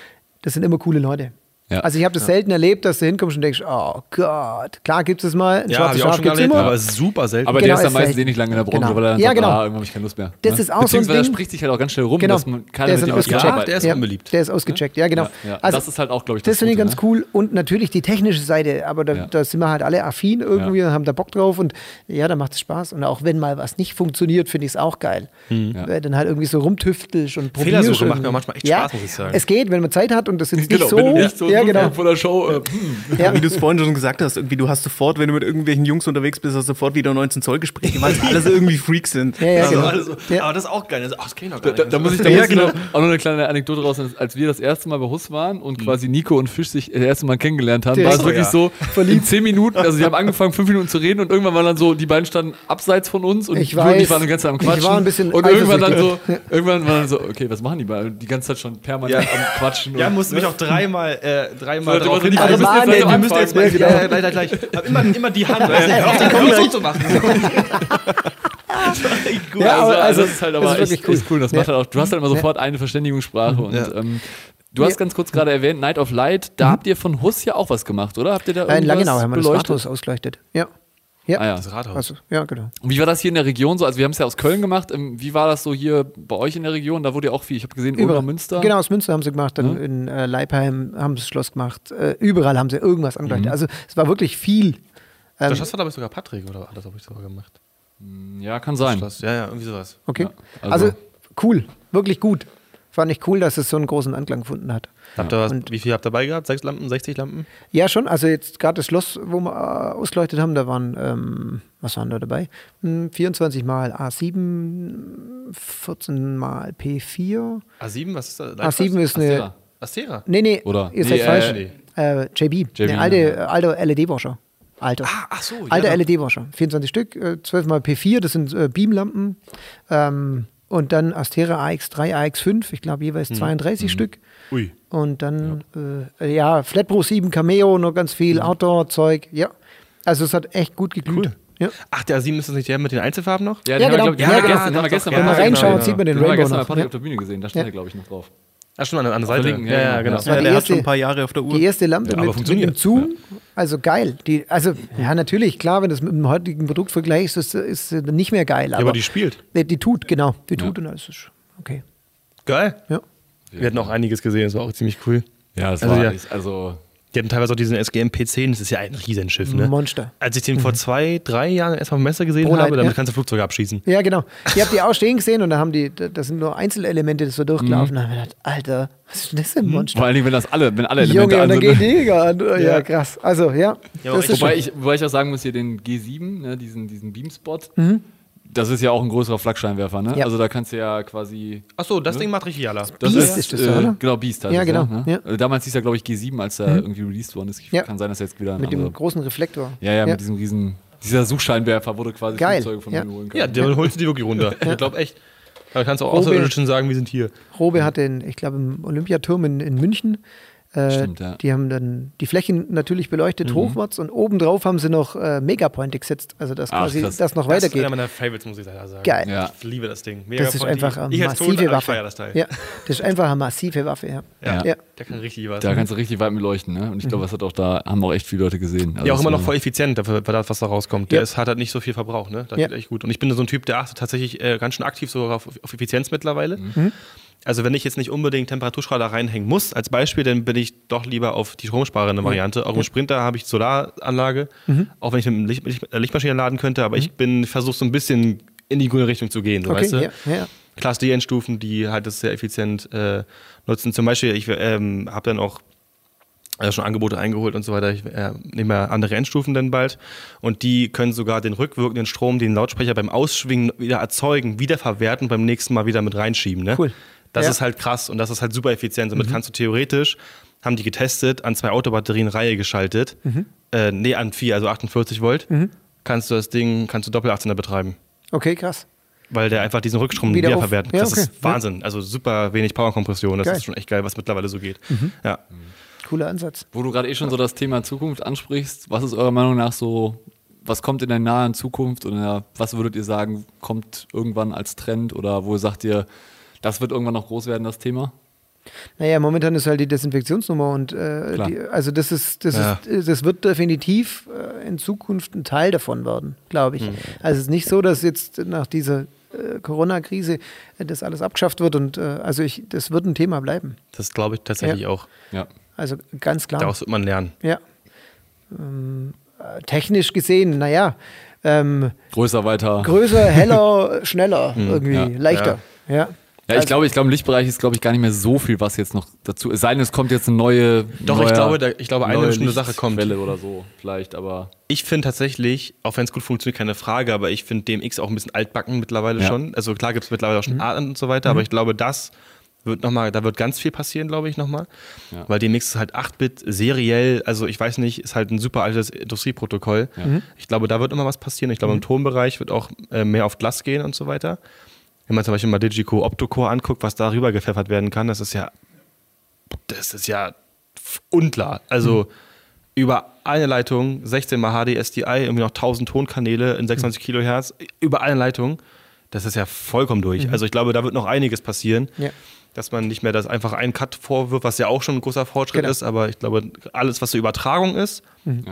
das sind immer coole Leute.
Ja.
Also ich habe das selten erlebt, dass du hinkommst und denkst, oh Gott, klar gibt es mal, ein
Ja, habe
schwarzes
ich auch
Schaf
schon
gibt es
erlebt,
immer.
aber super selten.
Aber
Genau,
der ist dann
ist
meistens eh nicht lange in der Branche,
genau.
weil er dann
Ja,
sagt,
genau.
ah, irgendwann habe ich keine Lust mehr.
Das
ne?
ist auch so ein
Beziehungsweise
Ding-
spricht sich halt auch ganz schnell rum,
Genau.
dass man keiner
Der
mit
ist ausgecheckt.
arbeitet.
der ist
ja,
unbeliebt.
Der ist ausgecheckt, ja, genau.
Ja, ja.
Also,
das ist halt auch, glaube ich,
das finde ich ganz
ne?
cool. Und natürlich die technische Seite, aber da,
Ja.
da sind wir halt alle affin irgendwie und haben da Bock drauf und ja, da macht es Spaß. Und auch wenn mal was nicht funktioniert, finde ich es auch geil.
Ja.
Weil dann halt irgendwie so rumtüftelst und probierst.
Fehlersuche macht mir manchmal echt
ja,
Spaß, muss ich sagen.
Es geht, wenn man Zeit hat und das ist
Genau,
nicht so. Ja, genau.
vor der Show, äh, hm.
Ja.
Wie du es vorhin schon gesagt hast, irgendwie, du hast sofort, wenn du mit irgendwelchen Jungs unterwegs bist, hast du sofort wieder 19 Zoll Gespräche, weil es alles irgendwie Freaks sind.
Ja, ja,
Also,
genau.
alles so,
Ja.
Aber das ist auch geil. Das, ach, das kenn ich noch gar
Da,
nicht.
da muss ich, da
Ja,
muss ich
genau.
noch, auch noch eine kleine Anekdote raus. Als wir das erste Mal bei Huss waren und quasi Nico und Fisch sich das erste Mal kennengelernt haben, war es wirklich
Oh,
so, in zehn Minuten, also sie haben angefangen, fünf Minuten zu reden und irgendwann waren dann so, die beiden standen abseits von uns und
Ich
du und ich
weiß.
waren die ganze Zeit am
Ich
Quatschen.
war ein bisschen
und irgendwann dann so, irgendwann war dann so, okay, was machen die beiden? Die ganze Zeit schon permanent
Ja.
am Quatschen.
Ja, mussten mich auch dreimal, äh, dreimal
So, die- die-
hinweisen.
die müssen jetzt
Mann, ey,
mal,
Ja,
ja, gleich. Hab immer, immer die Hand. auf, dann komm so zu machen. Gut,
Ja,
also,
aber-
also,
also,
das ist halt
das
aber
ist
echt,
cool.
echt cool. Das
Ja.
macht halt auch, du hast halt immer sofort eine Verständigungssprache und
Ja.
ähm, du hast
Ja.
ganz kurz gerade erwähnt, Night of Light, da habt ihr von Huss ja auch was gemacht, oder? Habt ihr da irgendwas
Langenau haben wir das
beleuchtet?
Rathaus ausgeleuchtet. Ja. Ja.
Ah, ja.
Das Rathaus.
Also, ja, genau.
Und wie war das hier in der Region so? Also wir haben es ja aus Köln gemacht. Ähm, Wie war das so hier bei euch in der Region? Da wurde ja auch viel. Ich habe gesehen, Ulmer Münster.
Genau, aus Münster haben sie gemacht, dann
Ja.
in äh, Leipheim haben sie das Schloss gemacht. Äh, überall haben sie irgendwas angeleuchtet.
Mhm.
Also es war wirklich viel. Ähm,
Das war, glaube ich, sogar Patrick, oder? Das habe ich sogar gemacht.
Ja, kann sein.
Schloss. Ja, ja, irgendwie sowas.
okay.
Ja,
also,
also-
cool, wirklich gut. Fand ich cool, dass es so einen großen Anklang gefunden hat.
Habt ihr was,
Und-
wie viel habt ihr dabei gehabt? Sechs Lampen, 60 Lampen?
Ja, schon. Also jetzt gerade das Schloss, wo wir äh, ausgeleuchtet haben, da waren, ähm, was waren da dabei? Hm, 24 mal A7, 14 mal P4.
A7, was ist da?
A7 ist eine.
Astera.
Astera.
Nee, nee,
Oder?
ihr
Nee,
seid
äh,
falsch.
nee.
Äh, JB,
JB,
eine alte,
ja.
alter LED-Washer. Alter.
Ah, ach so.
Alter
ja,
LED-Washer. 24 Stück, äh, 12 mal P4, das sind äh, Beamlampen. Ähm, und dann Astera AX3, AX5, ich glaube jeweils 32 Stück.
Ui.
Und dann, ja, äh, ja Flat Pro 7 Cameo, noch ganz viel Outdoor-Zeug. Ja. Also es hat echt gut geglüht.
Cool.
Ja.
Ach, der A7 ist das nicht der mit den Einzelfarben noch?
Ja,
Ja,
den haben wir,
genau.
glaub,
Ja, genau.
gestern, haben wir gestern
Wenn
ja,
man
genau,
reinschaut,
genau.
sieht man den
den haben wir
Rainbow
gestern bei
noch.
Patrick
Ja.
auf der Bühne gesehen. Da stand
Ja.
der, glaube ich, noch drauf.
Ach, stimmt, an der anderen Seite.
Verlinken, ja,
ja, ja,
genau.
genau.
Das
Ja,
die
der hat
erste-
schon ein paar Jahre auf der Uhr.
Die erste Lampe
Ja, aber
mit, mit
funktioniert.
dem Zoom, also geil. Die, also, ja, natürlich, klar, wenn du es mit dem heutigen Produkt vergleichst, ist es ist nicht mehr geil.
Ja,
Aber,
aber die spielt.
die, die tut, genau. Die
Ja.
tut und alles ist okay.
Geil.
Ja.
Wir hatten auch einiges gesehen, das war auch ziemlich cool.
Ja, es
Also
war also
Die hatten teilweise auch diesen SGM P10, das ist ja ein Riesenschiff, ne?
Monster.
Als ich den vor zwei, drei Jahren erstmal auf dem Messer gesehen
Prolite,
habe, damit
ja.
kannst du Flugzeuge abschießen.
Ja, genau. Ich habe die auch stehen gesehen und da haben die, das sind nur Einzelelemente so durchgelaufen. Da habe ich gedacht, Alter, was ist denn das für ein Monster?
vor allen Dingen, wenn das alle, wenn alle Elemente
Junge,
an
dann
sind.
gehen die Jäger an. Ja,
Ja.
krass. Also, ja.
Ja,
das ist
Wobei ich, wobei ich auch sagen muss, hier den G7, ne, diesen, diesen Beamspot,
Mhm.
Das ist ja auch ein größerer Flaggscheinwerfer, ne?
Ja.
Also da kannst du ja quasi.
Achso, das Ding macht richtig Jalla.
Das
Beast ist das, oder?
Genau, Beast heißt
Ja,
es,
genau,
Ne?
ja. Mhm.
Äh, Damals hieß er, glaube ich, G7, als er irgendwie released worden ist.
Ja.
Kann sein, dass er jetzt wieder ein
mit dem großen Reflektor.
Ja, ja, mit diesem riesen. Dieser Suchscheinwerfer, du quasi
Geil,
Flugzeuge von
ja.
mir holen kannst.
Ja, der holst du die wirklich runter. Ich glaube echt. Da kannst du auch
Robe-
Außerirdischen sagen, wir sind hier.
Robe hat den, ich glaube, im Olympiaturm in, in München. Äh,
Stimmt, ja.
Die haben dann die Flächen natürlich beleuchtet hochwärts und obendrauf haben sie noch äh, Megapointe gesetzt, also dass
Ach,
quasi
krass.
das noch
Das ist
weitergeht.
einer meiner Favorites, muss ich leider sagen.
Geil.
Ja.
Ich liebe das Ding. Mega
Das ist einfach eine
Ton,
massive Waffe.
das Teil.
Ja, das ist einfach eine massive Waffe, ja.
Ja.
ja.
Der kann richtig was.
Da kannst du richtig weit mit leuchten, ne? Und ich glaube, das hat auch da, haben auch echt viele Leute gesehen. Also
ja, auch
das
immer noch voll effizient, dafür, was da rauskommt. Der ist, hat halt nicht so viel Verbrauch, ne? Das
Ja.
geht echt gut. Und ich bin so ein Typ, der achtet tatsächlich äh, ganz schön aktiv so auf, auf Effizienz mittlerweile.
Mhm.
Also wenn ich jetzt nicht unbedingt Temperaturstrahler reinhängen muss, als Beispiel, dann bin ich doch lieber auf die stromsparende Variante. Auch im Sprinter habe ich Solaranlage,
Mhm.
auch wenn ich mit Licht, mit der Lichtmaschine laden könnte, aber ich bin versuche so ein bisschen in die grüne Richtung zu gehen, so,
Okay,
weißt du?
ja, ja.
Class D Endstufen, die halt das sehr effizient äh, nutzen. Zum Beispiel, ich ähm, habe dann auch äh, schon Angebote eingeholt und so weiter. Ich äh, nehme ja andere Endstufen dann bald. Und die können sogar den rückwirkenden Strom, den Lautsprecher beim Ausschwingen wieder erzeugen, wiederverwerten, beim nächsten Mal wieder mit reinschieben. Ne?
Cool.
Das
Ja.
ist halt krass und das ist halt super effizient. Somit kannst du theoretisch, haben die getestet, an zwei Autobatterien Reihe geschaltet. Äh, nee, an vier, also 48 Volt. Kannst du das Ding, kannst du Doppel-18er betreiben.
Okay, krass.
Weil der einfach diesen Rückstrom
Wieder
wiederverwertet.
ja,
das
okay.
ist Wahnsinn. Also super wenig Powerkompression. Das
Geil.
ist schon echt geil, was mittlerweile so geht. Ja.
Cooler Ansatz.
Wo du gerade eh schon so das Thema Zukunft ansprichst, was ist eurer Meinung nach so, was kommt in der nahen Zukunft oder was würdet ihr sagen, kommt irgendwann als Trend oder wo sagt ihr, das wird irgendwann noch groß werden, das Thema?
Naja, momentan ist halt die Desinfektionsnummer und äh, die, also das ist, das
Ja.
ist, das wird definitiv äh, in Zukunft ein Teil davon werden, glaube ich. Also es ist nicht so, dass jetzt nach dieser äh, Corona-Krise äh, das alles abgeschafft wird und äh, also ich, das wird ein Thema bleiben.
Das glaube ich tatsächlich auch.
Ja.
Also ganz klar.
Daraus wird man lernen.
Ja. Ähm, äh, technisch gesehen, naja, ähm,
Größer, weiter.
größer, heller, schneller, irgendwie,
ja.
leichter. Ja.
Ja, ich glaube, ich glaube, im Lichtbereich ist, glaube ich, gar nicht mehr so viel, was jetzt noch dazu. Es sei denn, es kommt jetzt eine neue.
Doch, ich
neuer-
glaube, da- ich glaube, eine
neue
bestimmte Sache kommt.
Lichtquelle oder so, vielleicht, aber.
Ich finde tatsächlich, auch wenn es gut funktioniert, keine Frage, aber ich finde DMX auch ein bisschen altbacken mittlerweile
Ja.
schon. Also klar gibt es mittlerweile auch schon Arten und so weiter, aber ich glaube, das wird nochmal, da wird ganz viel passieren, glaube ich, nochmal.
Ja.
Weil DMX ist halt 8-Bit, seriell, also ich weiß nicht, ist halt ein super altes Industrieprotokoll. Ich glaube, da wird immer was passieren. Ich glaube, im Tonbereich wird auch äh, mehr auf Glas gehen und so weiter. Wenn man zum Beispiel mal Digico Optocore anguckt, was darüber gepfeffert werden kann, das ist ja, das ist ja unklar. Also über eine Leitung, 16 mal HD SDI, irgendwie noch 1000 Tonkanäle in 96 Kilohertz, über eine Leitung, das ist ja vollkommen durch. Also ich glaube, da wird noch einiges passieren.
Ja.
Dass man nicht mehr das einfach einen Cut vorwirft, was ja auch schon ein großer Fortschritt
Genau.
ist, aber ich glaube, alles, was so Übertragung ist,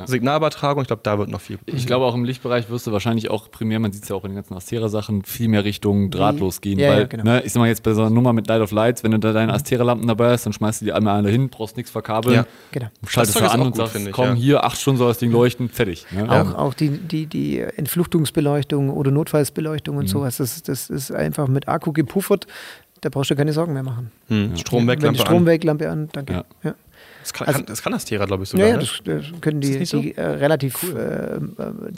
Signalübertragung, ich glaube, da wird noch viel.
Ich glaube, auch im Lichtbereich wirst du wahrscheinlich auch primär, man sieht es ja auch in den ganzen Astera-Sachen, viel mehr Richtung drahtlos gehen.
Ja, ja,
weil,
genau.
ne, ich sag mal jetzt bei so einer Nummer mit Light of Lights, wenn du da deine Astera-Lampen dabei hast, dann schmeißt du die einmal alle hin, brauchst nichts verkabeln,
Ja.
Genau.
schaltest du an und
gut,
sagst,
ich,
komm,
ja.
hier, acht Stunden soll das Ding leuchten, fertig. Ne?
Auch, auch die, die, die Entfluchtungsbeleuchtung oder Notfallsbeleuchtung
Mhm.
und sowas, das, das ist einfach mit Akku gepuffert. Da brauchst du keine Sorgen mehr machen.
Hm. Strom weg,
Wenn die
Lampe an.
Stromweglampe an, danke.
Ja.
Ja.
Das kann,
Also-
kann, das kann das Tera, glaube ich,
Ja,
sogar.
ja, das, das können die,
Ist das nicht so?
die äh, relativ, äh, äh,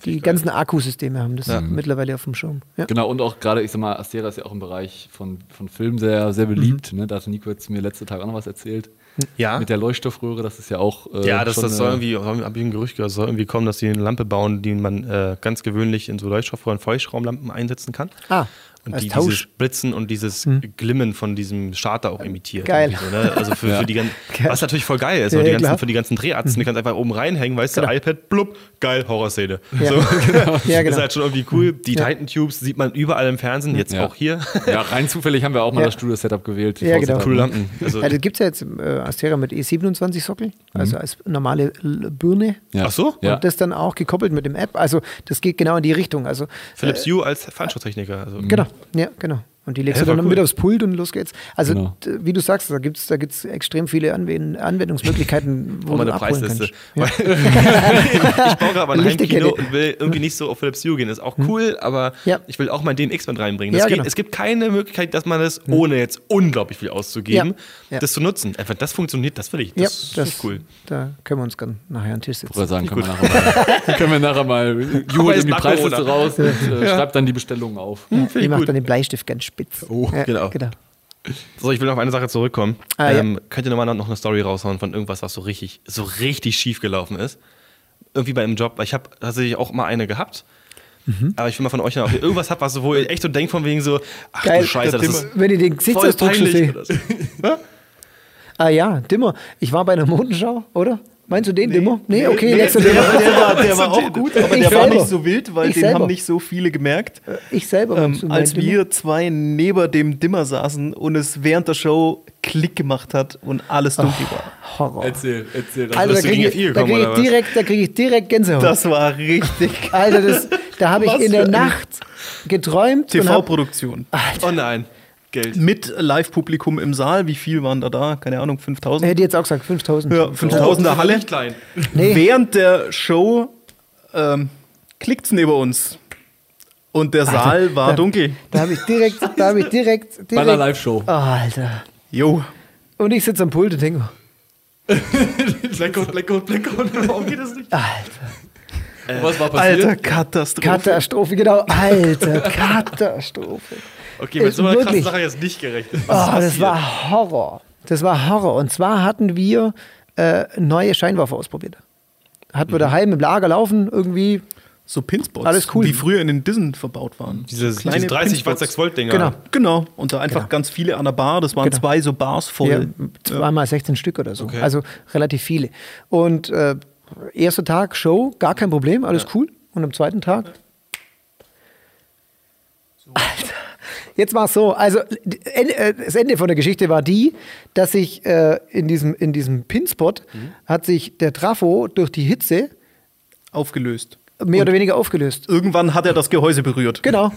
die ganzen Akkusysteme haben das
Ja.
mittlerweile auf dem Schirm. Ja.
Genau, und auch gerade, ich sag mal, Astera ist ja auch im Bereich von, von Film sehr, sehr beliebt. Ne? Da hatte Nico jetzt mir letzte Tag auch noch was erzählt.
ja.
Mit der Leuchtstoffröhre, das ist ja auch. äh,
Ja, das,
schon
das soll irgendwie, habe ich ein Gerücht gehört, das soll irgendwie kommen, dass sie eine Lampe bauen, die man äh, ganz gewöhnlich in so Leuchtstoffröhren Feuchtraumlampen einsetzen kann.
Ah,
Und
als
die
Tausch.
dieses Blitzen und dieses Glimmen von diesem Starter auch imitiert.
Geil.
So, ne? Also für,
Ja.
für die ganzen, was natürlich voll geil ist,
Ja,
die
ja,
ganzen, für die ganzen Drehachsen, die kannst einfach oben reinhängen, weißt du,
Genau.
iPad, blub, geil, Horrorszene.
Ja.
So,
Ja,
Ist
genau.
halt schon irgendwie cool. Die
Ja.
Titan Tubes sieht man überall im Fernsehen, jetzt
Ja.
auch hier.
Ja, rein zufällig haben wir auch mal
Ja.
das Studio-Setup gewählt. die
Ja, genau.
Coole Lampen. Also,
Ja, das gibt es ja jetzt im äh, Astera mit E27-Sockel, also als normale L Birne.
Ja.
Ach so?
Ja.
Und das dann auch gekoppelt mit dem App. Also das geht genau in die Richtung. Also
Philips Hue als Fernschutzzechniker. Also,
genau, ja, genau. Und die legst
Ja,
du dann
cool.
mit aufs Pult und los geht's. Also,
Genau.
wie du sagst, da gibt es da gibt's extrem viele Anwend Anwendungsmöglichkeiten, wo
mal
du
eine
abholen
Preisliste.
kannst.
Weil- ich baue gerade ein. Heimkino und will irgendwie nicht so auf Philips Hue gehen. Ist auch cool, aber
Ja.
ich will auch mein DMX mit reinbringen.
Ja,
Das
genau.
Es gibt keine Möglichkeit, dass man das, ohne jetzt unglaublich viel auszugeben,
Ja. Ja.
das zu nutzen. Einfach das funktioniert, das will ich. Das
Ja,
ist
das,
cool.
Da können wir uns dann nachher an den Tisch sitzen.
Ich wollte sagen, können wir, nachher mal, können wir nachher mal in die Preisliste raus und äh, schreibt dann die Bestellungen auf.
Ich mache dann den Bleistift ganz spitz.
Oh, genau. So, ich will noch auf eine Sache zurückkommen.
Ah, ja.
ähm, Könnt ihr nochmal noch eine Story raushauen von irgendwas, was so richtig, so richtig schief gelaufen ist? Irgendwie bei einem Job, weil ich habe tatsächlich auch mal eine gehabt.
Mhm.
Aber ich will mal von euch noch, ob ihr irgendwas habt, was so, wo ihr echt so denkt von wegen so, ach
Geil.
du Scheiße, das
Dimmer.
ist
Wenn ich den
voll
Gesichtsausdruck schon
so.
Ah ja, Dimmer. Ich war bei einer Modenschau, oder? Meinst du den Dimmer? Nee, okay, nächster
der,
Dimmer.
der, war, der war auch gut, aber
Ich
der war
selber.
nicht so wild, weil
Ich
den
selber.
haben nicht so viele gemerkt.
Ich selber.
Ähm, als
Dimmer?
wir zwei neben dem Dimmer saßen und es während der Show Klick gemacht hat und alles dunkel war.
Horror.
Erzähl, erzähl. Das
Alter, da kriege ich, da krieg ich direkt, da krieg ich direkt Gänsehaut.
Das war richtig
Alter, das, da habe ich in der Nacht geträumt
TV-Produktion.
Oh nein, Geld.
Mit Live-Publikum im Saal. Wie viel waren da da? Keine Ahnung, 5000?
hätte jetzt auch gesagt 5000.
Ja, 5000er Halle.
Nicht klein.
Nee.
Während der Show ähm, klickt's neben uns. Und der Saal war
da-
dunkel.
Da habe ich direkt, da habe ich direkt, direkt.
Bei einer Live-Show.
Oh, Alter.
Jo.
Und ich sitze am Pult und denke,
Blackout, Blackout, Blackout. Warum geht das nicht?
Alter,
Was war passiert?
Alter, Katastrophe.
Katastrophe, genau, Alter, Katastrophe.
Okay, mit so einer krassen
wirklich-
Sache jetzt nicht gerechnet.
Oh,
Was ist
das war Horror. Das war Horror. Und zwar hatten wir äh, neue Scheinwerfer ausprobiert. Hatten wir
Mhm.
daheim im Lager laufen, irgendwie.
So Pinspots,
Alles cool.
die früher in den Dissen verbaut waren.
Diese,
so
diese 30 Watt 6 Volt Dinger.
Genau.
Genau. Und da einfach
Genau.
ganz viele an der Bar. Das waren
Genau.
zwei so Bars voll.
Ja, zweimal 16 Stück oder so.
Okay.
Also relativ viele. Und äh, erster Tag Show, gar kein Problem, alles cool. Und am zweiten Tag. Alter, jetzt war es so. Also äh, das Ende von der Geschichte war die, dass sich äh, in diesem, in diesem Pinspot
Mhm.
hat sich der Trafo durch die Hitze
Aufgelöst.
mehr oder weniger aufgelöst.
Irgendwann hat er das Gehäuse berührt.
Genau.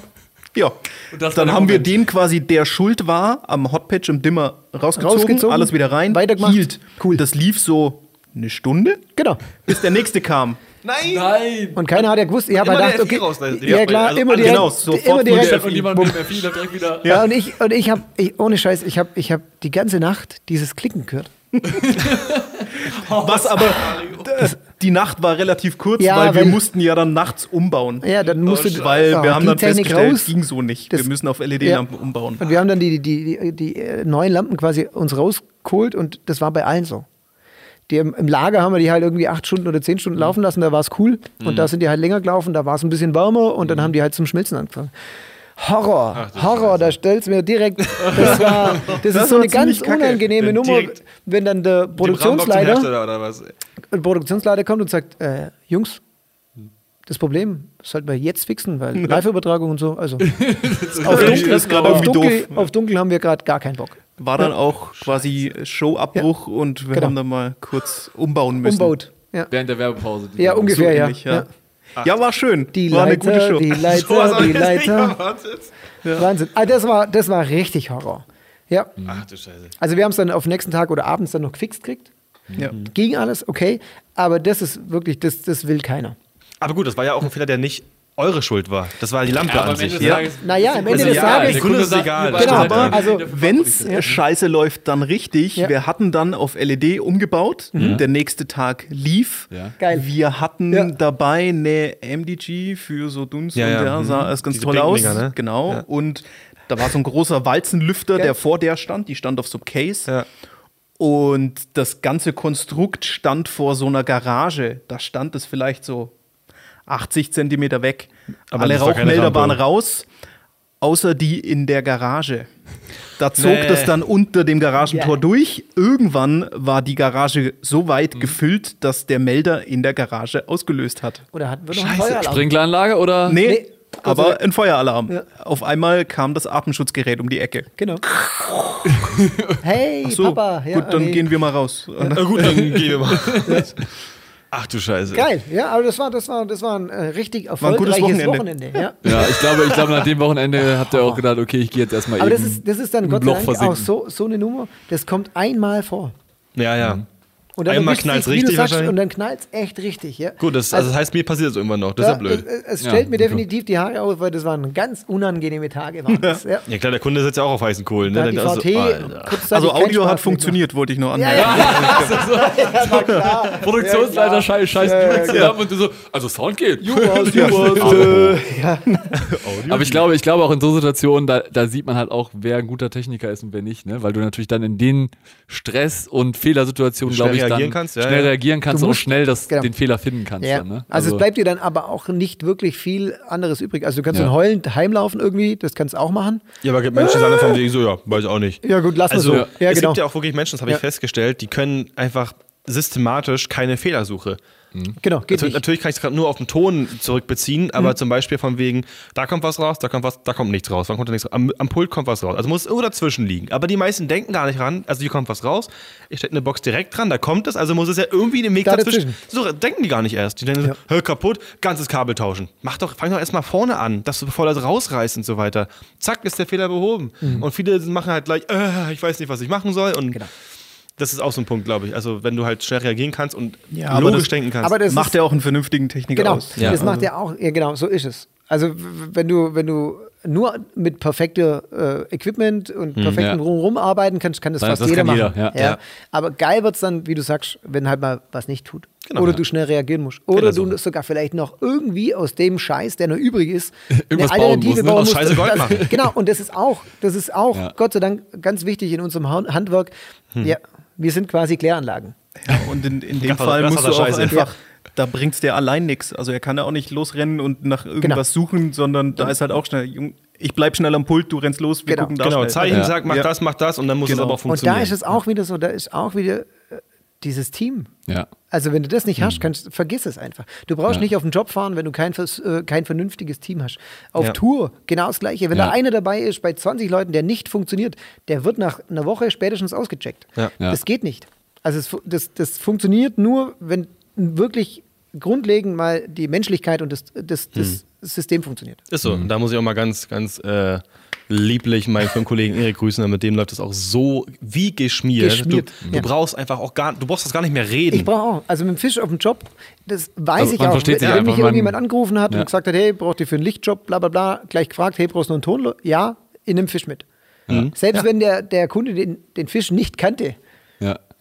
Ja. Dann haben wir
Moment.
den quasi, der schuld war, am Hotpatch im Dimmer rausgezogen,
Rausgezogen,
alles wieder rein,
weitergemacht.
hielt.
Cool.
Das lief so eine Stunde,
Genau.
bis der nächste kam.
Nein!
Nein!
Und keiner hat ja gewusst, ich habe gedacht, okay.
Raus, die
ja klar,
also
immer
alle-
direkt,
genau, sofort
immer direkt,
Und jemand mit direkt wieder.
Ja, und ich, und ich habe, ich, ohne Scheiß, ich habe ich hab die ganze Nacht dieses Klicken gehört.
Was aber, d- die Nacht war relativ kurz,
Ja,
weil wir mussten ja dann nachts umbauen.
Ja, dann musste du-
Weil
oh,
wir haben
die
dann
Technik
festgestellt,
raus.
ging so nicht.
Das-
wir müssen auf LED-Lampen umbauen.
Und wir haben dann die, die, die, die äh, neuen Lampen quasi uns rausgeholt und das war bei allen so. Die im, Im Lager haben wir die halt irgendwie acht Stunden oder zehn Stunden laufen lassen, da war es cool. Und da sind die halt länger gelaufen, da war es ein bisschen wärmer und dann haben die halt zum Schmelzen angefangen. Horror, Horror, da stellst du mir direkt, das war, das,
Das
ist so eine ganz unangenehme
Wenn
Nummer, wenn dann der Produktionsleiter,
Hersteller oder was?
der Produktionsleiter kommt und sagt, äh, Jungs, das Problem sollten wir jetzt fixen, weil Live-Übertragung und so, also auf dunkel, auf, dunkel, auf dunkel haben wir gerade gar keinen Bock.
War dann auch quasi Showabbruch und wir
Genau.
haben dann mal kurz umbauen müssen.
Umbaut. Ja,
Während der Werbepause.
ja
So
ungefähr, ja.
ähnlich, ja.
ja.
Ja, war schön.
Die
war eine gute
Leiter,
Show.
die Leiter, die Leiter. Wahnsinn. Ah, das, war, das war richtig Horror. Ja,
Ach du Scheiße.
also wir haben es dann auf den nächsten Tag oder abends dann noch gefixt gekriegt.
Ja.
Ging alles, okay. Aber das ist wirklich, das, das will keiner.
Aber gut, das war ja auch ein Fehler, der nicht eure Schuld war. Das war die Lampe
Ja, aber
an sich.
Ja.
Naja, am Ende
Also
des
ja,
Tages.
der Kunde ist egal.
Genau, aber
ja
also,
der
Wenn es scheiße läuft, dann richtig.
Ja.
Wir hatten dann auf LED umgebaut. Der nächste Tag lief.
Ja.
Geil.
Wir hatten
Ja.
dabei eine MDG für so Dunst
Ja,
und
ja.
ja,
Mhm.
sah es ganz
Diese
toll aus.
Ne?
Genau.
Ja.
Und da war so ein großer Walzenlüfter, der vor der stand. Die stand auf so einem Case.
Ja.
Und das ganze Konstrukt stand vor so einer Garage. Da stand es vielleicht so 80 Zentimeter weg.
Aber
Alle Rauchmelder waren raus, außer die in der Garage. Da zog
Nee.
das dann unter dem Garagentor
Ja.
durch. Irgendwann war die Garage so weit gefüllt, dass der Melder in der Garage ausgelöst hat.
Oder hatten wir noch einen
Scheiße,
Feueralarm?
Sprinkleranlage oder?
Nee,
Nee,
aber
Dank.
ein Feueralarm.
Ja.
Auf einmal kam das Atemschutzgerät um die Ecke.
Genau. Hey,
So,
Papa. Ja,
gut, dann
nee.
gehen wir mal raus.
Na gut, dann gehen wir mal. Ach du Scheiße.
Geil, ja, aber das war, das war, das war ein äh, richtig
War ein gutes
erfolgreiches
Wochenende.
Wochenende. ja.
Ja, ich glaube, ich glaube, nach dem Wochenende habt ihr auch gedacht, okay, ich gehe jetzt erstmal
Aber
eben
das ist, das ist dann Gott sei Dank auch so, so eine Nummer, das kommt einmal vor.
Ja, ja.
Und dann
Einmal
du
richtig
sagst. Und dann knallt es echt richtig, ja.
Gut, das, also das heißt, mir passiert das irgendwann noch. Das ist ja blöd.
Es, es
Ja,
stellt mir
okay.
definitiv die Haare auf, weil das waren ganz unangenehme Tage. Waren das, ja.
Ja klar, der Kunde sitzt ja auch auf heißen Kohlen. Ne? so, Alter.
kurzzeitig
Also Audio hat funktioniert, wollte ich nur
Ja,
anmerken.
ja, ja.
Produktionsleiter scheiß, scheiß
Ja,
zusammen und du so, also Sound geht. Ja.
Juras, äh, ja.
Aber ich glaube, ich glaube auch in so Situationen, da, da sieht man halt auch, wer ein guter Techniker ist und wer nicht, ne? Weil du natürlich dann in den Stress- und Fehlersituationen, glaube ich,
reagieren kannst, ja,
schnell
ja.
reagieren kannst
Du
und schnell das,
genau.
den Fehler finden kannst.
Ja.
Dann, ne?
Also, es bleibt dir dann aber auch nicht wirklich viel anderes übrig. Also du kannst
Ja.
dann heulend heimlaufen irgendwie, das kannst du auch machen.
Ja, aber gibt Menschen, die sagen von wegen so, ja, weiß ich auch nicht.
Ja gut, lass mal
Also,
so. Ja,
es
genau.
gibt ja auch wirklich Menschen, das habe ich festgestellt, die können einfach systematisch keine Fehlersuche.
Genau, geht
Natürlich,
nicht.
natürlich kann ich es gerade nur auf den Ton zurückbeziehen, aber zum Beispiel von wegen, da kommt was raus, da kommt was, da kommt nichts raus, wann kommt da nichts raus? Am, am Pult kommt was raus. Also muss irgendwo dazwischen liegen. Aber die meisten denken gar nicht ran, also hier kommt was raus, ich stecke eine Box direkt dran, da kommt es, also muss es ja irgendwie den Weg
Da
dazwischen. So denken die gar nicht erst. Die denken,
Ja.
hör kaputt, ganzes Kabel tauschen. Mach doch, fang doch erstmal vorne an, dass du bevor das rausreißt und so weiter. Zack, ist der Fehler behoben. Und viele machen halt gleich, äh, ich weiß nicht, was ich machen soll. Und
Genau.
Das ist auch so ein Punkt, glaube ich. Also wenn du halt schnell reagieren kannst und
Ja, aber
logisch
das-
denken kannst.
aber das
Macht ja auch einen vernünftigen Techniker
genau,
aus.
Ja.
das macht ja auch, ja genau, so ist es. Also wenn du, wenn du nur mit perfekter äh, Equipment und perfektem
ja.
Drumherum arbeiten kannst, kann das
Dann-
fast
das
jeder
kann jeder,
machen.
ja.
Ja.
Aber geil wird's dann, wie du sagst, wenn halt mal was nicht tut.
Genau,
Oder
ja.
du schnell reagieren musst. Oder
Fehlersuche.
du sogar vielleicht noch irgendwie aus dem Scheiß, der noch übrig ist,
Irgendwas bauen musst, ne?
bauen
Aus
musst.
Scheiße Gold
das,
machen.
Genau, und das ist auch, das ist auch,
Ja.
Gott sei Dank, ganz wichtig in unserem Ha- Handwerk.
Hm.
Ja, wir sind quasi Kläranlagen.
Ja, und in, in dem Fall musst du auch
Scheiße.
einfach, da bringt's dir allein nichts. Also er kann ja auch nicht losrennen und nach irgendwas suchen, sondern da ist halt auch schnell, ich bleib schnell am Pult, du rennst los, wir
Genau.
gucken da
Genau,
schnell.
Zeichen
Ja.
sagt, mach
Ja.
das, mach das und dann muss es
Genau.
aber auch
Und
funktionieren.
da ist es auch wieder so, da ist auch wieder dieses Team.
Ja.
Also wenn du das nicht hast, kannst, vergiss es einfach. Du brauchst
Ja.
nicht auf den Job fahren, wenn du kein, äh, kein vernünftiges Team hast. Auf
Ja.
Tour genau das Gleiche. Wenn
Ja.
da einer dabei ist bei 20 Leuten, der nicht funktioniert, der wird nach einer Woche spätestens ausgecheckt.
Ja.
Ja.
Das geht nicht. Also es, das, das funktioniert nur, wenn wirklich grundlegend mal die Menschlichkeit und das, das, das System funktioniert.
Ist so. Da muss ich auch mal ganz, ganz äh, lieblich meinen Firmenkollegen Erik grüßen, mit dem läuft das auch so wie geschmiert.
Geschmiert,
Du, du
ja.
brauchst einfach auch gar, du brauchst das gar nicht mehr reden.
Ich brauche auch, also mit dem Fisch auf dem Job, das weiß
Also
ich auch.
versteht sich
wenn
einfach,
mich
man-
irgendjemand angerufen hat
Ja.
und gesagt hat, hey, braucht ihr für einen Lichtjob, bla bla bla, gleich gefragt, hey, brauchst du noch einen Ton? Ja, in einem Fisch mit. Selbst wenn der, der Kunde den, den Fisch nicht kannte,
Ja.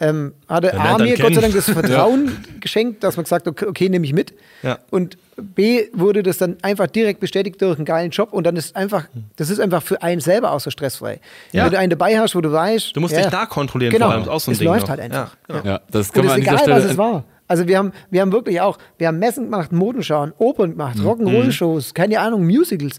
Ähm, hat er
lernt
A, mir Gott sei Dank das Vertrauen geschenkt, dass man gesagt hat, okay, okay nehme ich mit.
Ja.
Und B, wurde das dann einfach direkt bestätigt durch einen geilen Job und dann ist einfach, das ist einfach für einen selber auch so stressfrei.
Ja.
Wenn du einen dabei hast, wo du weißt,
Du musst
ja,
dich da kontrollieren,
genau,
vor allem, ist auch so ein
es
Ding
läuft
noch.
halt einfach.
Ja, genau.
Ja, das kann
Und
man an
ist
dieser
egal, was es war. Also wir haben, wir haben wirklich auch, wir haben Messen gemacht, Modenschauen, Opern gemacht,
Mhm.
Rock'n'Roll-Shows, keine Ahnung, Musicals.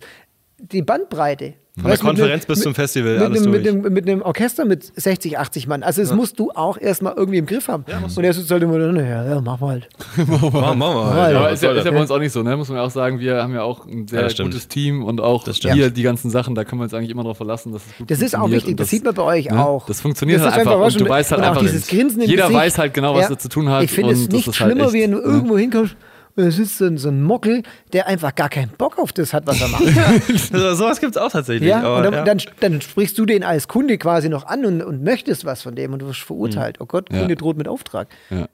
Die Bandbreite.
Von der
Weißt mit
Konferenz
einem-
bis zum
mit-
Festival,
mit
alles
einem, mit,
durch.
einem, mit einem Orchester mit 60, 80 Mann. Also das musst du auch erstmal irgendwie im Griff haben. Und er sitzt halt immer da, ja, ja, mach mal halt.
Machen wir mal.
Ja,
Ja, ist ja, ist ja
das?
bei uns auch nicht so, ne? Muss man auch sagen, wir haben ja auch ein sehr
Ja, das
gutes Team und auch hier die ganzen Sachen, da können wir uns eigentlich immer darauf verlassen, dass es gut
Das ist auch wichtig,
und
das, sieht man bei euch
ne?
auch.
Das funktioniert
Das
halt einfach
was
und du weißt halt
auch
einfach,
dieses Grinsen im
jeder
Gesicht.
weiß halt genau, was
Ja.
er zu tun hat
Ich finde es
das
nicht
halt
schlimmer, wie wenn du
ne?
irgendwo hinkommst und da sitzt so ein, so ein Mockel, der einfach gar keinen Bock auf das hat, was er macht.
Also, sowas gibt es auch tatsächlich.
Ja,
aber,
und dann,
ja.
Dann, dann sprichst du den als Kunde quasi noch an und, und möchtest was von dem und du wirst verurteilt. Oh Gott,
Ja.
Kunde droht mit Auftrag.
Ja.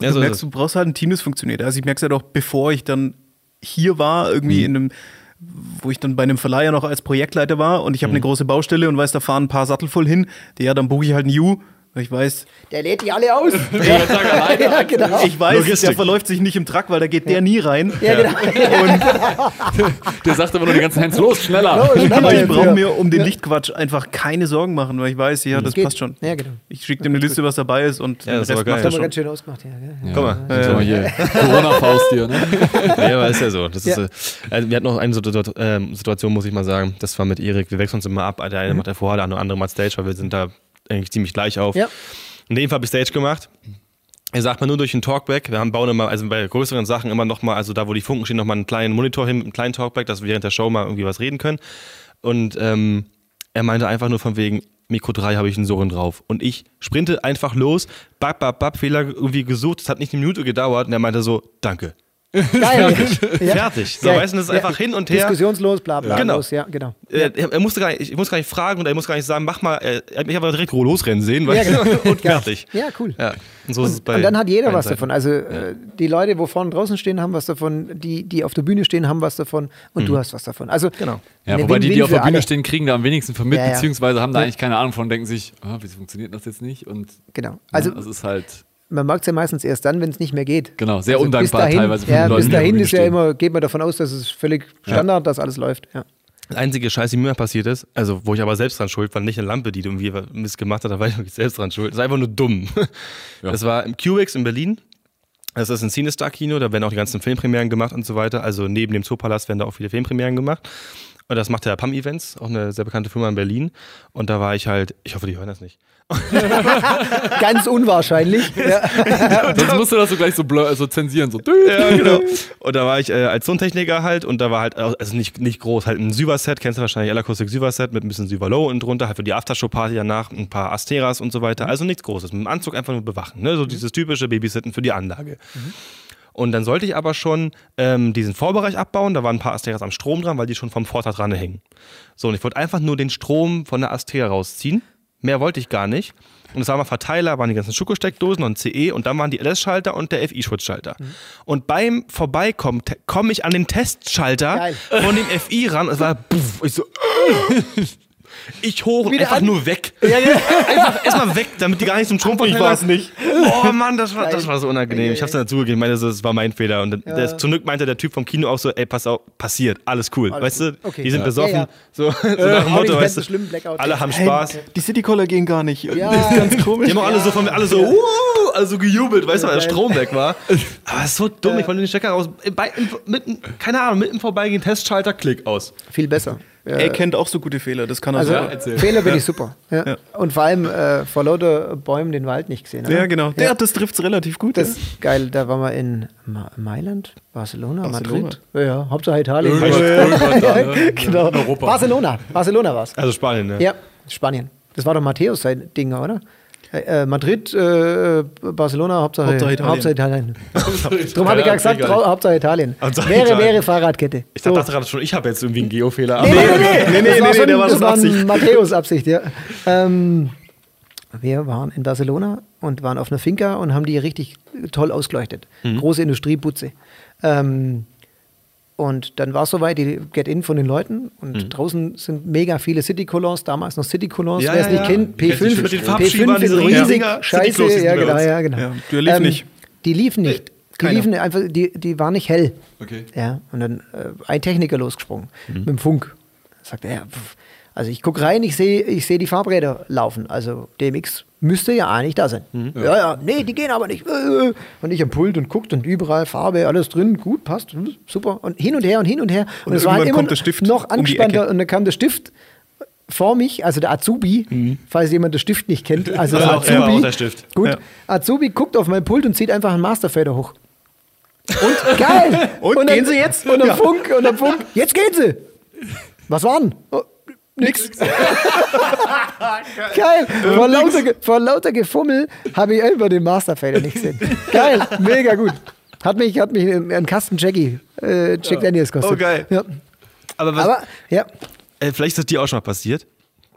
Ja,
du
so
merkst, du brauchst halt ein Team, das funktioniert. Also ich merke es ja doch, bevor ich dann hier war, irgendwie
Mhm.
in einem, wo ich dann bei einem Verleiher noch als Projektleiter war und ich habe
Mhm.
eine große Baustelle und weiß, da fahren ein paar Sattel voll hin. Ja, dann buche ich halt einen U, ich weiß,
Der lädt die alle aus.
Ja,
ja, genau.
ich weiß,
Logistik.
der verläuft sich nicht im Truck, weil da geht der nie rein.
ja, genau.
Der sagt aber nur die ganzen Hands, los, schneller.
Los, schneller
Aber ich brauche mir um den Lichtquatsch einfach keine Sorgen machen, weil ich weiß, ja, das
Geht.
passt schon.
Ja, genau.
Ich schicke dem eine Liste, was dabei ist und
Ja, das
den
geil.
macht
Das
er schon.
ganz schön ausgemacht. Ja?
Guck mal.
Wir hier Corona-Faust hier, ne?
Ja, aber ist ja so. Das ist, äh, also wir hatten noch eine ähm, Situation, muss ich mal sagen. Das war mit Erik. Wir wechseln uns immer ab. Der eine macht der Vorhaar, der andere macht Stage, weil wir sind da eigentlich ziemlich gleich auf.
Ja.
In dem Fall habe ich Stage gemacht. Er sagt mal nur durch den Talkback. Wir haben bauen immer, also bei größeren Sachen immer noch mal, also da wo die Funken stehen, noch mal einen kleinen Monitor hin, einen kleinen Talkback, dass wir während der Show mal irgendwie was reden können. Und ähm, er meinte einfach nur von wegen, Mikro 3 habe ich einen Surren drauf. Und ich sprinte einfach los, bap, bap, bap, Fehler irgendwie gesucht. Es hat nicht eine Minute gedauert und er meinte so, danke.
Geil. ja.
Fertig. So,
Ja.
weißt du, das ist
Ja.
einfach hin und her.
Diskussionslos, bla bla.
Genau.
Los, ja, genau.
Äh, er, musste gar nicht, ich muss gar nicht fragen und er muss gar nicht sagen, mach mal, er, er hat mich aber direkt losrennen sehen,
Ja,
weißt du?
genau.
und fertig.
Ja, cool.
Ja, und so ist es bei
Und dann hat jeder was
Seiten.
davon. Also äh, die Leute, wo vorne draußen stehen, haben was davon. Die, die auf der Bühne stehen, haben was davon. Und du hast was davon. Also
Genau.
Ja,
eine
wobei die, die auf der
für
Bühne
alle.
stehen, kriegen da am wenigsten von mit,
Ja, ja.
beziehungsweise haben da
Ja.
eigentlich keine Ahnung von, denken sich, ah, wieso funktioniert das jetzt nicht? Und
Genau. Also
ja, das ist halt,
man merkt es ja meistens erst dann, wenn es nicht mehr geht.
genau, sehr
Also bis
undankbar
dahin,
teilweise
Ja, bis dahin ist ja immer, geht man davon aus, dass es völlig Standard, dass alles läuft. Ja.
Das einzige Scheiß, die mir passiert ist, also wo ich aber selbst dran schuld war, nicht eine Lampe, die irgendwie Mist gemacht hat, da war ich wirklich selbst dran schuld. Das ist einfach nur dumm. Das war im QX in Berlin. Das ist ein Cinestar-Kino, da werden auch die ganzen Filmpremieren gemacht und so weiter. Also neben dem Zoopalast werden da auch viele Filmpremieren gemacht. Und das macht der PAM Events, auch eine sehr bekannte Firma in Berlin. Und da war ich halt, ich hoffe, die hören das nicht.
Ganz unwahrscheinlich. ja.
Sonst musst du das so gleich so, blur, so zensieren, so.
Ja, genau. Und da war ich äh, als Tontechniker halt und da war halt, also nicht, nicht groß, halt ein Syver-Set, kennst du wahrscheinlich, Elakustik Syver-Set mit ein bisschen Syver Low und drunter, halt für die Aftershow-Party danach, ein paar Asteras und so weiter. Also nichts Großes. Mit dem Anzug einfach nur bewachen. Ne? So dieses typische Babysitten für die Anlage. Und dann sollte ich aber schon ähm, diesen Vorbereich abbauen. Da waren ein paar Asteras am Strom dran, weil die schon vom Vortag dran hängen. So, und ich wollte einfach nur den Strom von der Astera rausziehen. Mehr wollte ich gar nicht. Und es waren mal Verteiler, waren die ganzen Schokosteckdosen und CE und dann waren die LS-Schalter und der FI-Schutzschalter. Und beim Vorbeikommen komme ich an den Testschalter
Geil.
von dem FI ran. Es war puff, ich so. Ich hoch und
Wieder
einfach
an-
nur weg.
Ja, ja.
Einfach erstmal weg, damit die gar nicht zum Stromverteiler.
Ich war's nicht.
Oh Mann, das war, das war so unangenehm. Ich hab's dann dazugegeben, ich meine, das war mein Fehler. Und dann- der, zum Glück meinte der Typ vom Kino auch so, ey, pass auf, passiert, alles cool. weißt du,
Okay.
die sind
Ja.
besoffen.
Ja, ja.
So, so nach dem Motto, weißt du, alle haben Spaß.
Die Citycaller gehen gar nicht.
Ja.
Das ist ganz komisch.
Die haben auch alle so von mir, alle so, uh, alle so gejubelt, weißt du, weil der. Strom weg war. Aber es ist so dumm, ich wollte den Stecker raus. Bei, mitten, keine Ahnung, mitten vorbeigehen, Testschalter, Klick aus.
Viel besser.
Er kennt auch so gute Fehler, das kann er
Also
so.
erzähl.
Fehler bin ich super. Ja.
Ja.
Und vor allem äh, vor lauter Bäumen den Wald nicht gesehen. oder?
Ja, genau. Der, das trifft's relativ gut.
Das
ja.
ist geil. Da waren wir in Ma Mailand, Barcelona,
Barcelona.
Madrid. Ja, Hauptsache Italien.
Ne?
genau.
Europa.
Barcelona. Barcelona war es.
Also Spanien, ne?
Ja, Spanien. Das war doch Matthäus sein Ding, oder? Äh, äh, Madrid, äh, Barcelona, Hauptsache,
Hauptsache Italien.
Hauptsache Italien. Darum habe ich gerade gesagt, Hauptsache Italien.
Hauptsache
wäre,
Italien.
wäre Fahrradkette.
Ich dachte gerade schon, ich habe jetzt irgendwie einen Geofehler.
Nee, nee, nee,
nee, nee,
war
nee,
schon,
der war
war
Absicht.
Matthäus Absicht, ja. Ähm, wir waren in Barcelona und waren auf einer Finca und haben die richtig toll ausgeleuchtet.
Mhm.
Große Industrieputze. Ähm, und dann war es soweit, die Get-In von den Leuten und
Mhm.
draußen sind mega viele City-Colors, damals noch City-Colors,
Ja,
wer es
ja,
nicht
ja.
kennt,
Ich kenn die
P5,
mit den Farbschiebern,
P5 ist riesig,
Riesinger
scheiße,
die
ja genau, ja genau.
Ja, der lief nicht.
Die liefen nicht. Die
keiner.
liefen einfach, die, die waren nicht hell.
Okay.
Ja, und dann äh, ein Techniker losgesprungen
Mhm.
mit dem Funk. Sagt er, ja, pff, also ich gucke rein, ich sehe ich seh die Farbräder laufen. Also DMX müsste ja eigentlich da sein.
Mhm.
Ja, ja, nee, die gehen aber nicht. Und ich am Pult und guckt und überall Farbe, alles drin, gut, passt, super. Und hin und her und hin und her. Und,
Und
es war
irgendwann
immer
kommt der Stift
noch
um
angespannter
Ecke.
und dann kam der Stift vor mich, also der Azubi, falls jemand den Stift nicht kennt. Also der
Mhm. Ja,
Azubi.
auch der Stift.
Gut.
Ja.
Azubi guckt auf mein Pult und zieht einfach einen Masterfader hoch. Und geil!
Und
dann,
gehen sie jetzt?
Und am
Ja.
Funk, und am Funk, jetzt gehen sie! Was war denn? Oh, nix. Geil! Vor lauter, vor lauter Gefummel habe ich einfach den Masterfader nicht gesehen. Geil, mega gut. Hat mich, hat mich einen Kasten Jackie, äh, Jack Daniels kostet.
Oh, geil.
Ja.
Aber, was,
Aber, ja.
äh, vielleicht ist das dir auch schon mal passiert.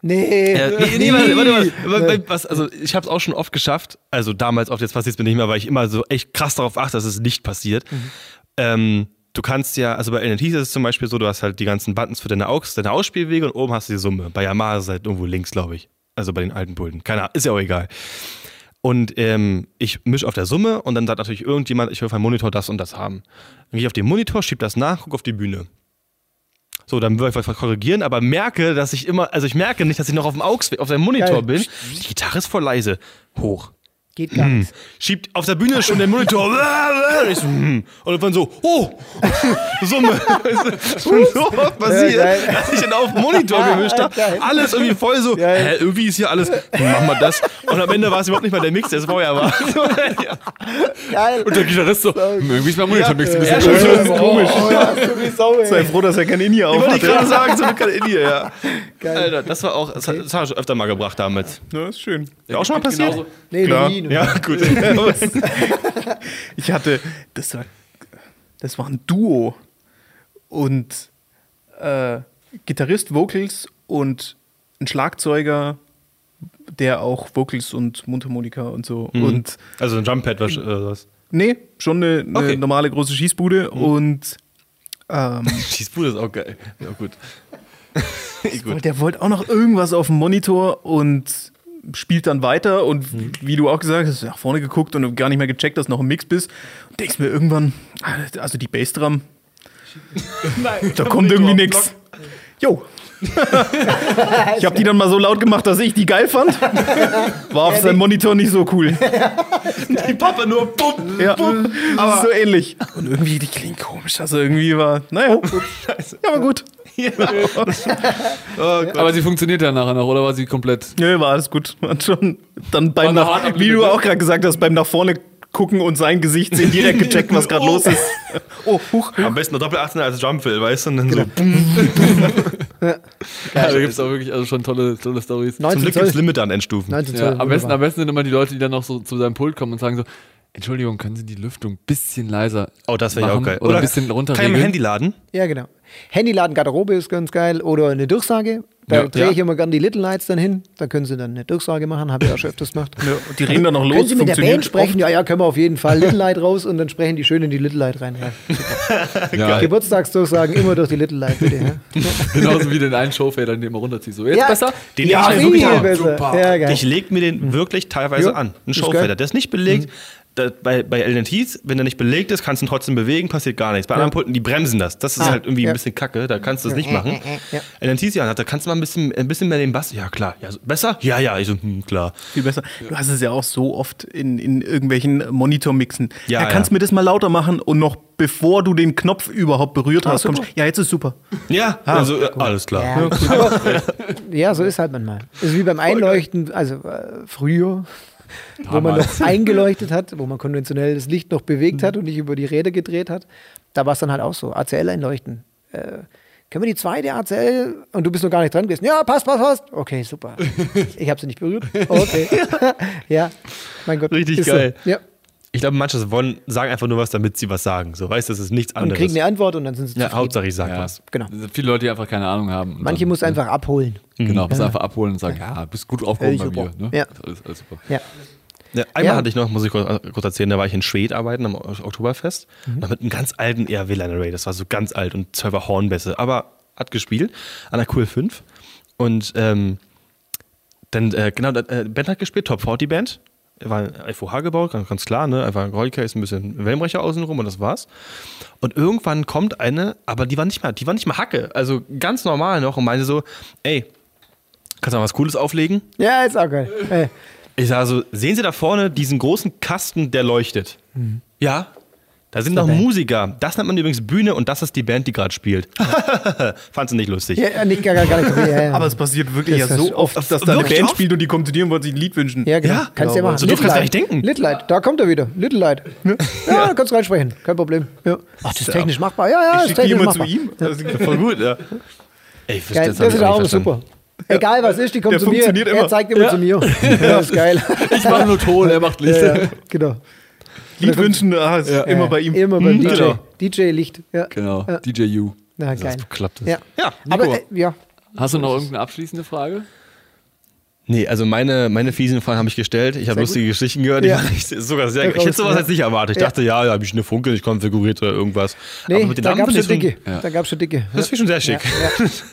Nee.
Äh, nee, nee, warte, warte, warte. Was, also ich habe es auch schon oft geschafft. Also damals oft, jetzt passiert es mir nicht mehr, weil ich immer so echt krass darauf achte, dass es nicht passiert. Ähm, du kannst ja, also bei NLTs ist es zum Beispiel so, du hast halt die ganzen Buttons für deine, Aux, deine Ausspielwege und oben hast du die Summe. Bei Yamaha ist es halt irgendwo links, glaube ich. Also bei den alten Pulten. Keine Ahnung, ist ja auch egal. Und ähm, ich mische auf der Summe und dann sagt natürlich irgendjemand, ich will auf meinem Monitor das und das haben. Dann gehe ich auf den Monitor, schieb das nach, guck auf die Bühne. So, dann würde ich was korrigieren, aber merke, dass ich immer, also ich merke nicht, dass ich noch auf dem AUX, auf dem Monitor
Geil.
bin. Die Gitarre ist voll leise. Hoch.
Geht gar nicht.
Schiebt auf der Bühne schon den Monitor. Und ich so, hm. Und dann so, oh, Summe. Schon so oft passiert,
Ja,
dass ich dann auf den Monitor gemischt habe. Alles irgendwie voll so,
Geil.
hä, irgendwie ist hier alles, machen wir das. Und am Ende war es überhaupt nicht mal der Mix, der es vorher war. ja.
Geil.
Und der Gitarrist so, hm, irgendwie ist mein Monitor-Mix ein bisschen
Ja,
Das ist komisch. Oh, ja, Sau,
Sei froh, dass er kein
Ich
auf
wollte ich
hatte.
gerade sagen, so kleine Indie, ja.
Geil.
Alter, das war auch, das, hat- das haben wir schon öfter mal gebracht damals.
Ja, ist schön.
Ja, auch schon mal passiert?
Genauso.
Nee,
Klar.
nie. Nie.
Ja, gut.
Ich hatte, das war, das war ein Duo und äh, Gitarrist, Vocals und ein Schlagzeuger, der auch Vocals und Mundharmonika und so. Und
Also ein Jumppad, was, äh, was?
nee, schon eine, eine
Okay.
normale große Schießbude und ähm,
Schießbude ist auch geil. Ja, gut. gut.
der wollte auch noch irgendwas auf dem Monitor und spielt dann weiter und wie du auch gesagt hast, nach vorne geguckt und gar nicht mehr gecheckt, dass noch ein Mix bist und denkst mir irgendwann, also die Bassdrum, da kommt irgendwie nix. Jo. ich habe die dann mal so laut gemacht, dass ich die geil fand. War auf seinem Monitor nicht so cool.
Die Pappe nur, bumm.
Ja, aber so ähnlich. Und irgendwie, die klingen komisch. Also irgendwie war, naja, ja, aber gut.
Oh.
Aber sie funktioniert ja nachher noch, oder war sie komplett.
Ja, war alles gut. War schon dann beim,
eine
nach, wie du
Limite.
auch gerade gesagt hast, beim nach vorne gucken und sein Gesicht sehen, direkt gecheckt, was gerade los ist. Oh, huch.
Am besten noch doppel 18 als Jumpfill, weißt du? Und dann so,
Ja, da gibt es auch wirklich also schon tolle, tolle Stories.
zum
19
Glück
Zoll.
gibt's Limit an Endstufen.
19
Ja,
Zoll.
am, besten, am besten sind immer die Leute, die dann noch so zu seinem Pult kommen und sagen so, Entschuldigung, können Sie die Lüftung ein bisschen leiser
Oh, das wäre ja auch geil.
Oder, ein bisschen
Kann ich
runterregeln?
mein Handy laden?
Ja, genau. Handyladen Garderobe ist ganz geil. Oder eine Durchsage. Da
Ja.
drehe
Ja.
ich immer gerne die Little Lights dann hin. Da können sie dann eine Durchsage machen. Habe ich auch schon öfters gemacht.
Ja, und die reden dann noch los.
Können Sie mit der Band sprechen? Ja, ja, können wir auf jeden Fall. Little Light raus und dann sprechen die schön in die Little Light rein. Ja.
Ja,
Geburtstagsdurchsagen immer durch die Little Light, bitte. Ja,
genauso wie den einen Showfader, den immer runterzieht. So, jetzt
Ja.
besser?
Den
ja
ich mir wirklich an.
besser.
Super.
Ja, geil.
Ich leg mir den wirklich teilweise an. Ein Showfader. Der ist nicht belegt. Da, bei, bei LNTs, wenn der nicht belegt ist, kannst du ihn trotzdem bewegen, passiert gar nichts. Bei anderen Pulten, die bremsen das. Das ist
Ah,
halt irgendwie
ja.
ein bisschen kacke, da kannst du es nicht machen.
ja.
LNTs, ja, da kannst du mal ein bisschen, ein bisschen mehr den Bass. Ja, klar. Ja, so, besser? Ja, ja. Ich so, hm, klar.
Viel besser. Du hast es ja auch so oft in, in irgendwelchen Monitormixen.
Ja,
Ja, kannst
ja.
mir das mal lauter machen und noch bevor du den Knopf überhaupt berührt hast,
super.
kommst, ja, jetzt ist super.
Ja, also, äh, alles klar.
Ja, aber, ja, so ist halt manchmal. Ist wie beim Einleuchten, also äh, früher, wo man noch eingeleuchtet hat, wo man konventionell das Licht noch bewegt hat und nicht über die Räder gedreht hat. Da war es dann halt auch so. ACL einleuchten. Äh, können wir die zweite ACL und du bist noch gar nicht dran gewesen? Ja, passt, passt, passt. Okay, super. Ich habe sie nicht berührt. Okay. ja, mein Gott.
Richtig geil.
So. Ja.
Ich glaube, manche wollen, sagen einfach nur was, damit sie was sagen. So, weißt du, das ist nichts
Und
anderes.
kriegen eine Antwort und dann sind sie
ja,
zufrieden.
Hauptsache ich sag
Ja.
was.
Genau.
Es sind viele Leute, die einfach keine Ahnung haben. Und
Manche
dann,
muss einfach abholen.
Genau, muss einfach abholen und sagen, ja, bist gut aufgehoben
Ja,
bei mir. Ne?
Ja.
Alles, alles super.
Ja.
Ja, einmal
Ja.
hatte ich noch, muss ich kurz, kurz erzählen, da war ich in Schwed arbeiten am Oktoberfest. Noch mit einem ganz alten ERW-Line Array. Das war so ganz alt und zwölfer Hornbässe. Aber hat gespielt an der QL5. Und ähm, dann, äh, genau, äh, Band hat gespielt, Top 40 Band. War ein FOH gebaut, ganz, ganz klar, ne? Einfach ein Rollcase, ein bisschen Wellenbrecher außenrum und das war's. Und irgendwann kommt eine, aber die war nicht mal, die war nicht mal Hacke, also ganz normal noch und meinte so, ey, kannst du mal was Cooles auflegen?
Ja, ist auch geil.
Ich sage so, sehen Sie da vorne diesen großen Kasten, der leuchtet? Ja. Da sind noch
Band.
Musiker. Das nennt man übrigens Bühne und das ist die Band, die gerade spielt. Fand sie nicht lustig.
ja, nicht gar, gar, nicht. Ja, ja.
Aber es passiert wirklich
Das
ja
ist
so oft, dass da eine Band
oft?
spielt und die kommen zu dir und wollen sich ein Lied wünschen.
Ja, genau.
Ja,
kannst du ja
genau.
machen.
So doof kannst du gar nicht denken.
Little Light, da kommt er wieder. Little Light. Ja, kannst reinsprechen. Kein Problem. Ja. Ach, das ist technisch machbar. Ja, ja,
Ich
ist technisch
immer zu
machbar.
ihm. Also,
Voll gut, ja. Ey,
Geil,
hab
das
ich
ist
auch
super. Egal was ist, die kommt
Der
zu mir.
funktioniert
Er zeigt immer zu mir. Ja, das ist geil.
Ich mache nur Ton, er macht Licht.
Ja, ja, genau.
Lied wünschen, ah, ist immer bei ihm.
Immer beim
Mhm,
DJ.
genau.
DJ Licht. Ja.
Genau,
Ja.
DJ U.
Na,
Das
geil.
klappt das.
Ja.
Ja,
Aber äh, ja,
Hast du noch irgendeine abschließende Frage?
Nee, also meine, meine fiesen Fragen habe ich gestellt. Ich habe lustige Geschichten gehört.
Ja.
Ich sogar sehr
Ja,
Ich hätte sowas
raus,
jetzt nicht erwartet. Ich
Ja.
dachte, ja, da habe ich eine Funke nicht konfiguriert oder irgendwas.
nee,
Aber mit den
da gab es schon dicke.
Ja.
Da gab es schon dicke.
Das finde ich schon sehr schick.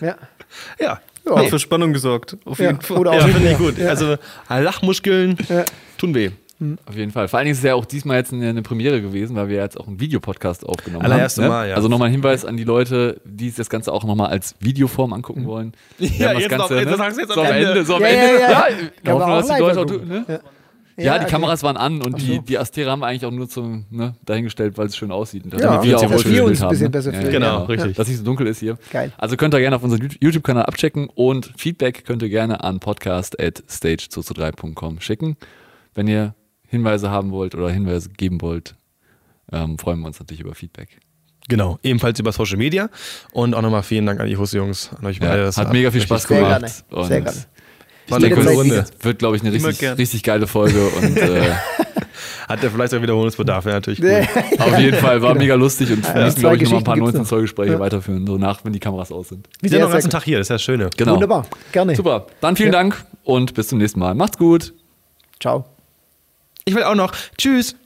Ja, ja,
Ja.
ja.
Hat für Spannung gesorgt. Auf
Ja.
jeden Fall.
Oder auch
Ja,
nicht
finde ich gut.
Ja.
Also Lachmuskeln
Ja.
tun weh.
Auf jeden Fall. Vor allen Dingen ist es ja auch diesmal jetzt eine, eine Premiere gewesen, weil wir jetzt auch einen Videopodcast aufgenommen
Allererste
haben.
Mal, ja.
Also nochmal ein Hinweis an die Leute, die sich das Ganze auch nochmal als Videoform angucken wollen. Wir
Ja,
das
jetzt
Ganze,
noch- jetzt
ne?
sagst du jetzt
so
am Ende.
Ende. So am
Ja,
Ende.
ja, ja.
Ja, wir hoffen, dass die Leute auch, ne?
Ja.
Ja,
Ja,
die
okay.
Kameras waren an und
Ach
die,
so.
die Astere haben wir eigentlich auch nur zum, ne, dahingestellt, weil es schön aussieht. Und
Ja,
damit wir auch
dass
wohl
wir uns ein bisschen
haben,
besser
ne?
Genau,
Ja.
richtig.
Dass nicht so dunkel ist hier.
Geil.
Also könnt ihr gerne auf unserem YouTube-Kanal abchecken und Feedback könnt ihr gerne an podcast.stage223.com schicken. Wenn ihr Hinweise haben wollt oder Hinweise geben wollt, ähm, freuen wir uns natürlich über Feedback.
Genau, ebenfalls über Social Media. Und auch nochmal vielen Dank an die Husse-Jungs, an euch beide.
Ja,
Das
hat mega viel Spaß
Sehr
gemacht.
gerne.
Und
Sehr gerne.
War eine coole Runde.
Wird, glaube ich, eine richtig, richtig geile Folge und äh,
Hat der vielleicht auch Wiederholungsbedarf, wäre natürlich cool.
auf jeden Fall war mega lustig und wir
Ja,
müssen, glaube ich, noch mal ein paar
Geschichten gibt's
19
noch.
Zollgespräche
Ja.
weiterführen, so nach, wenn die Kameras aus sind.
Wir sind noch den
sehr
ganzen. Tag hier, das ist ja das Schöne.
Genau.
Wunderbar. Gerne.
Super. Dann vielen
Ja.
Dank und bis zum nächsten Mal. Macht's gut.
Ciao.
Ich will auch noch. Tschüss.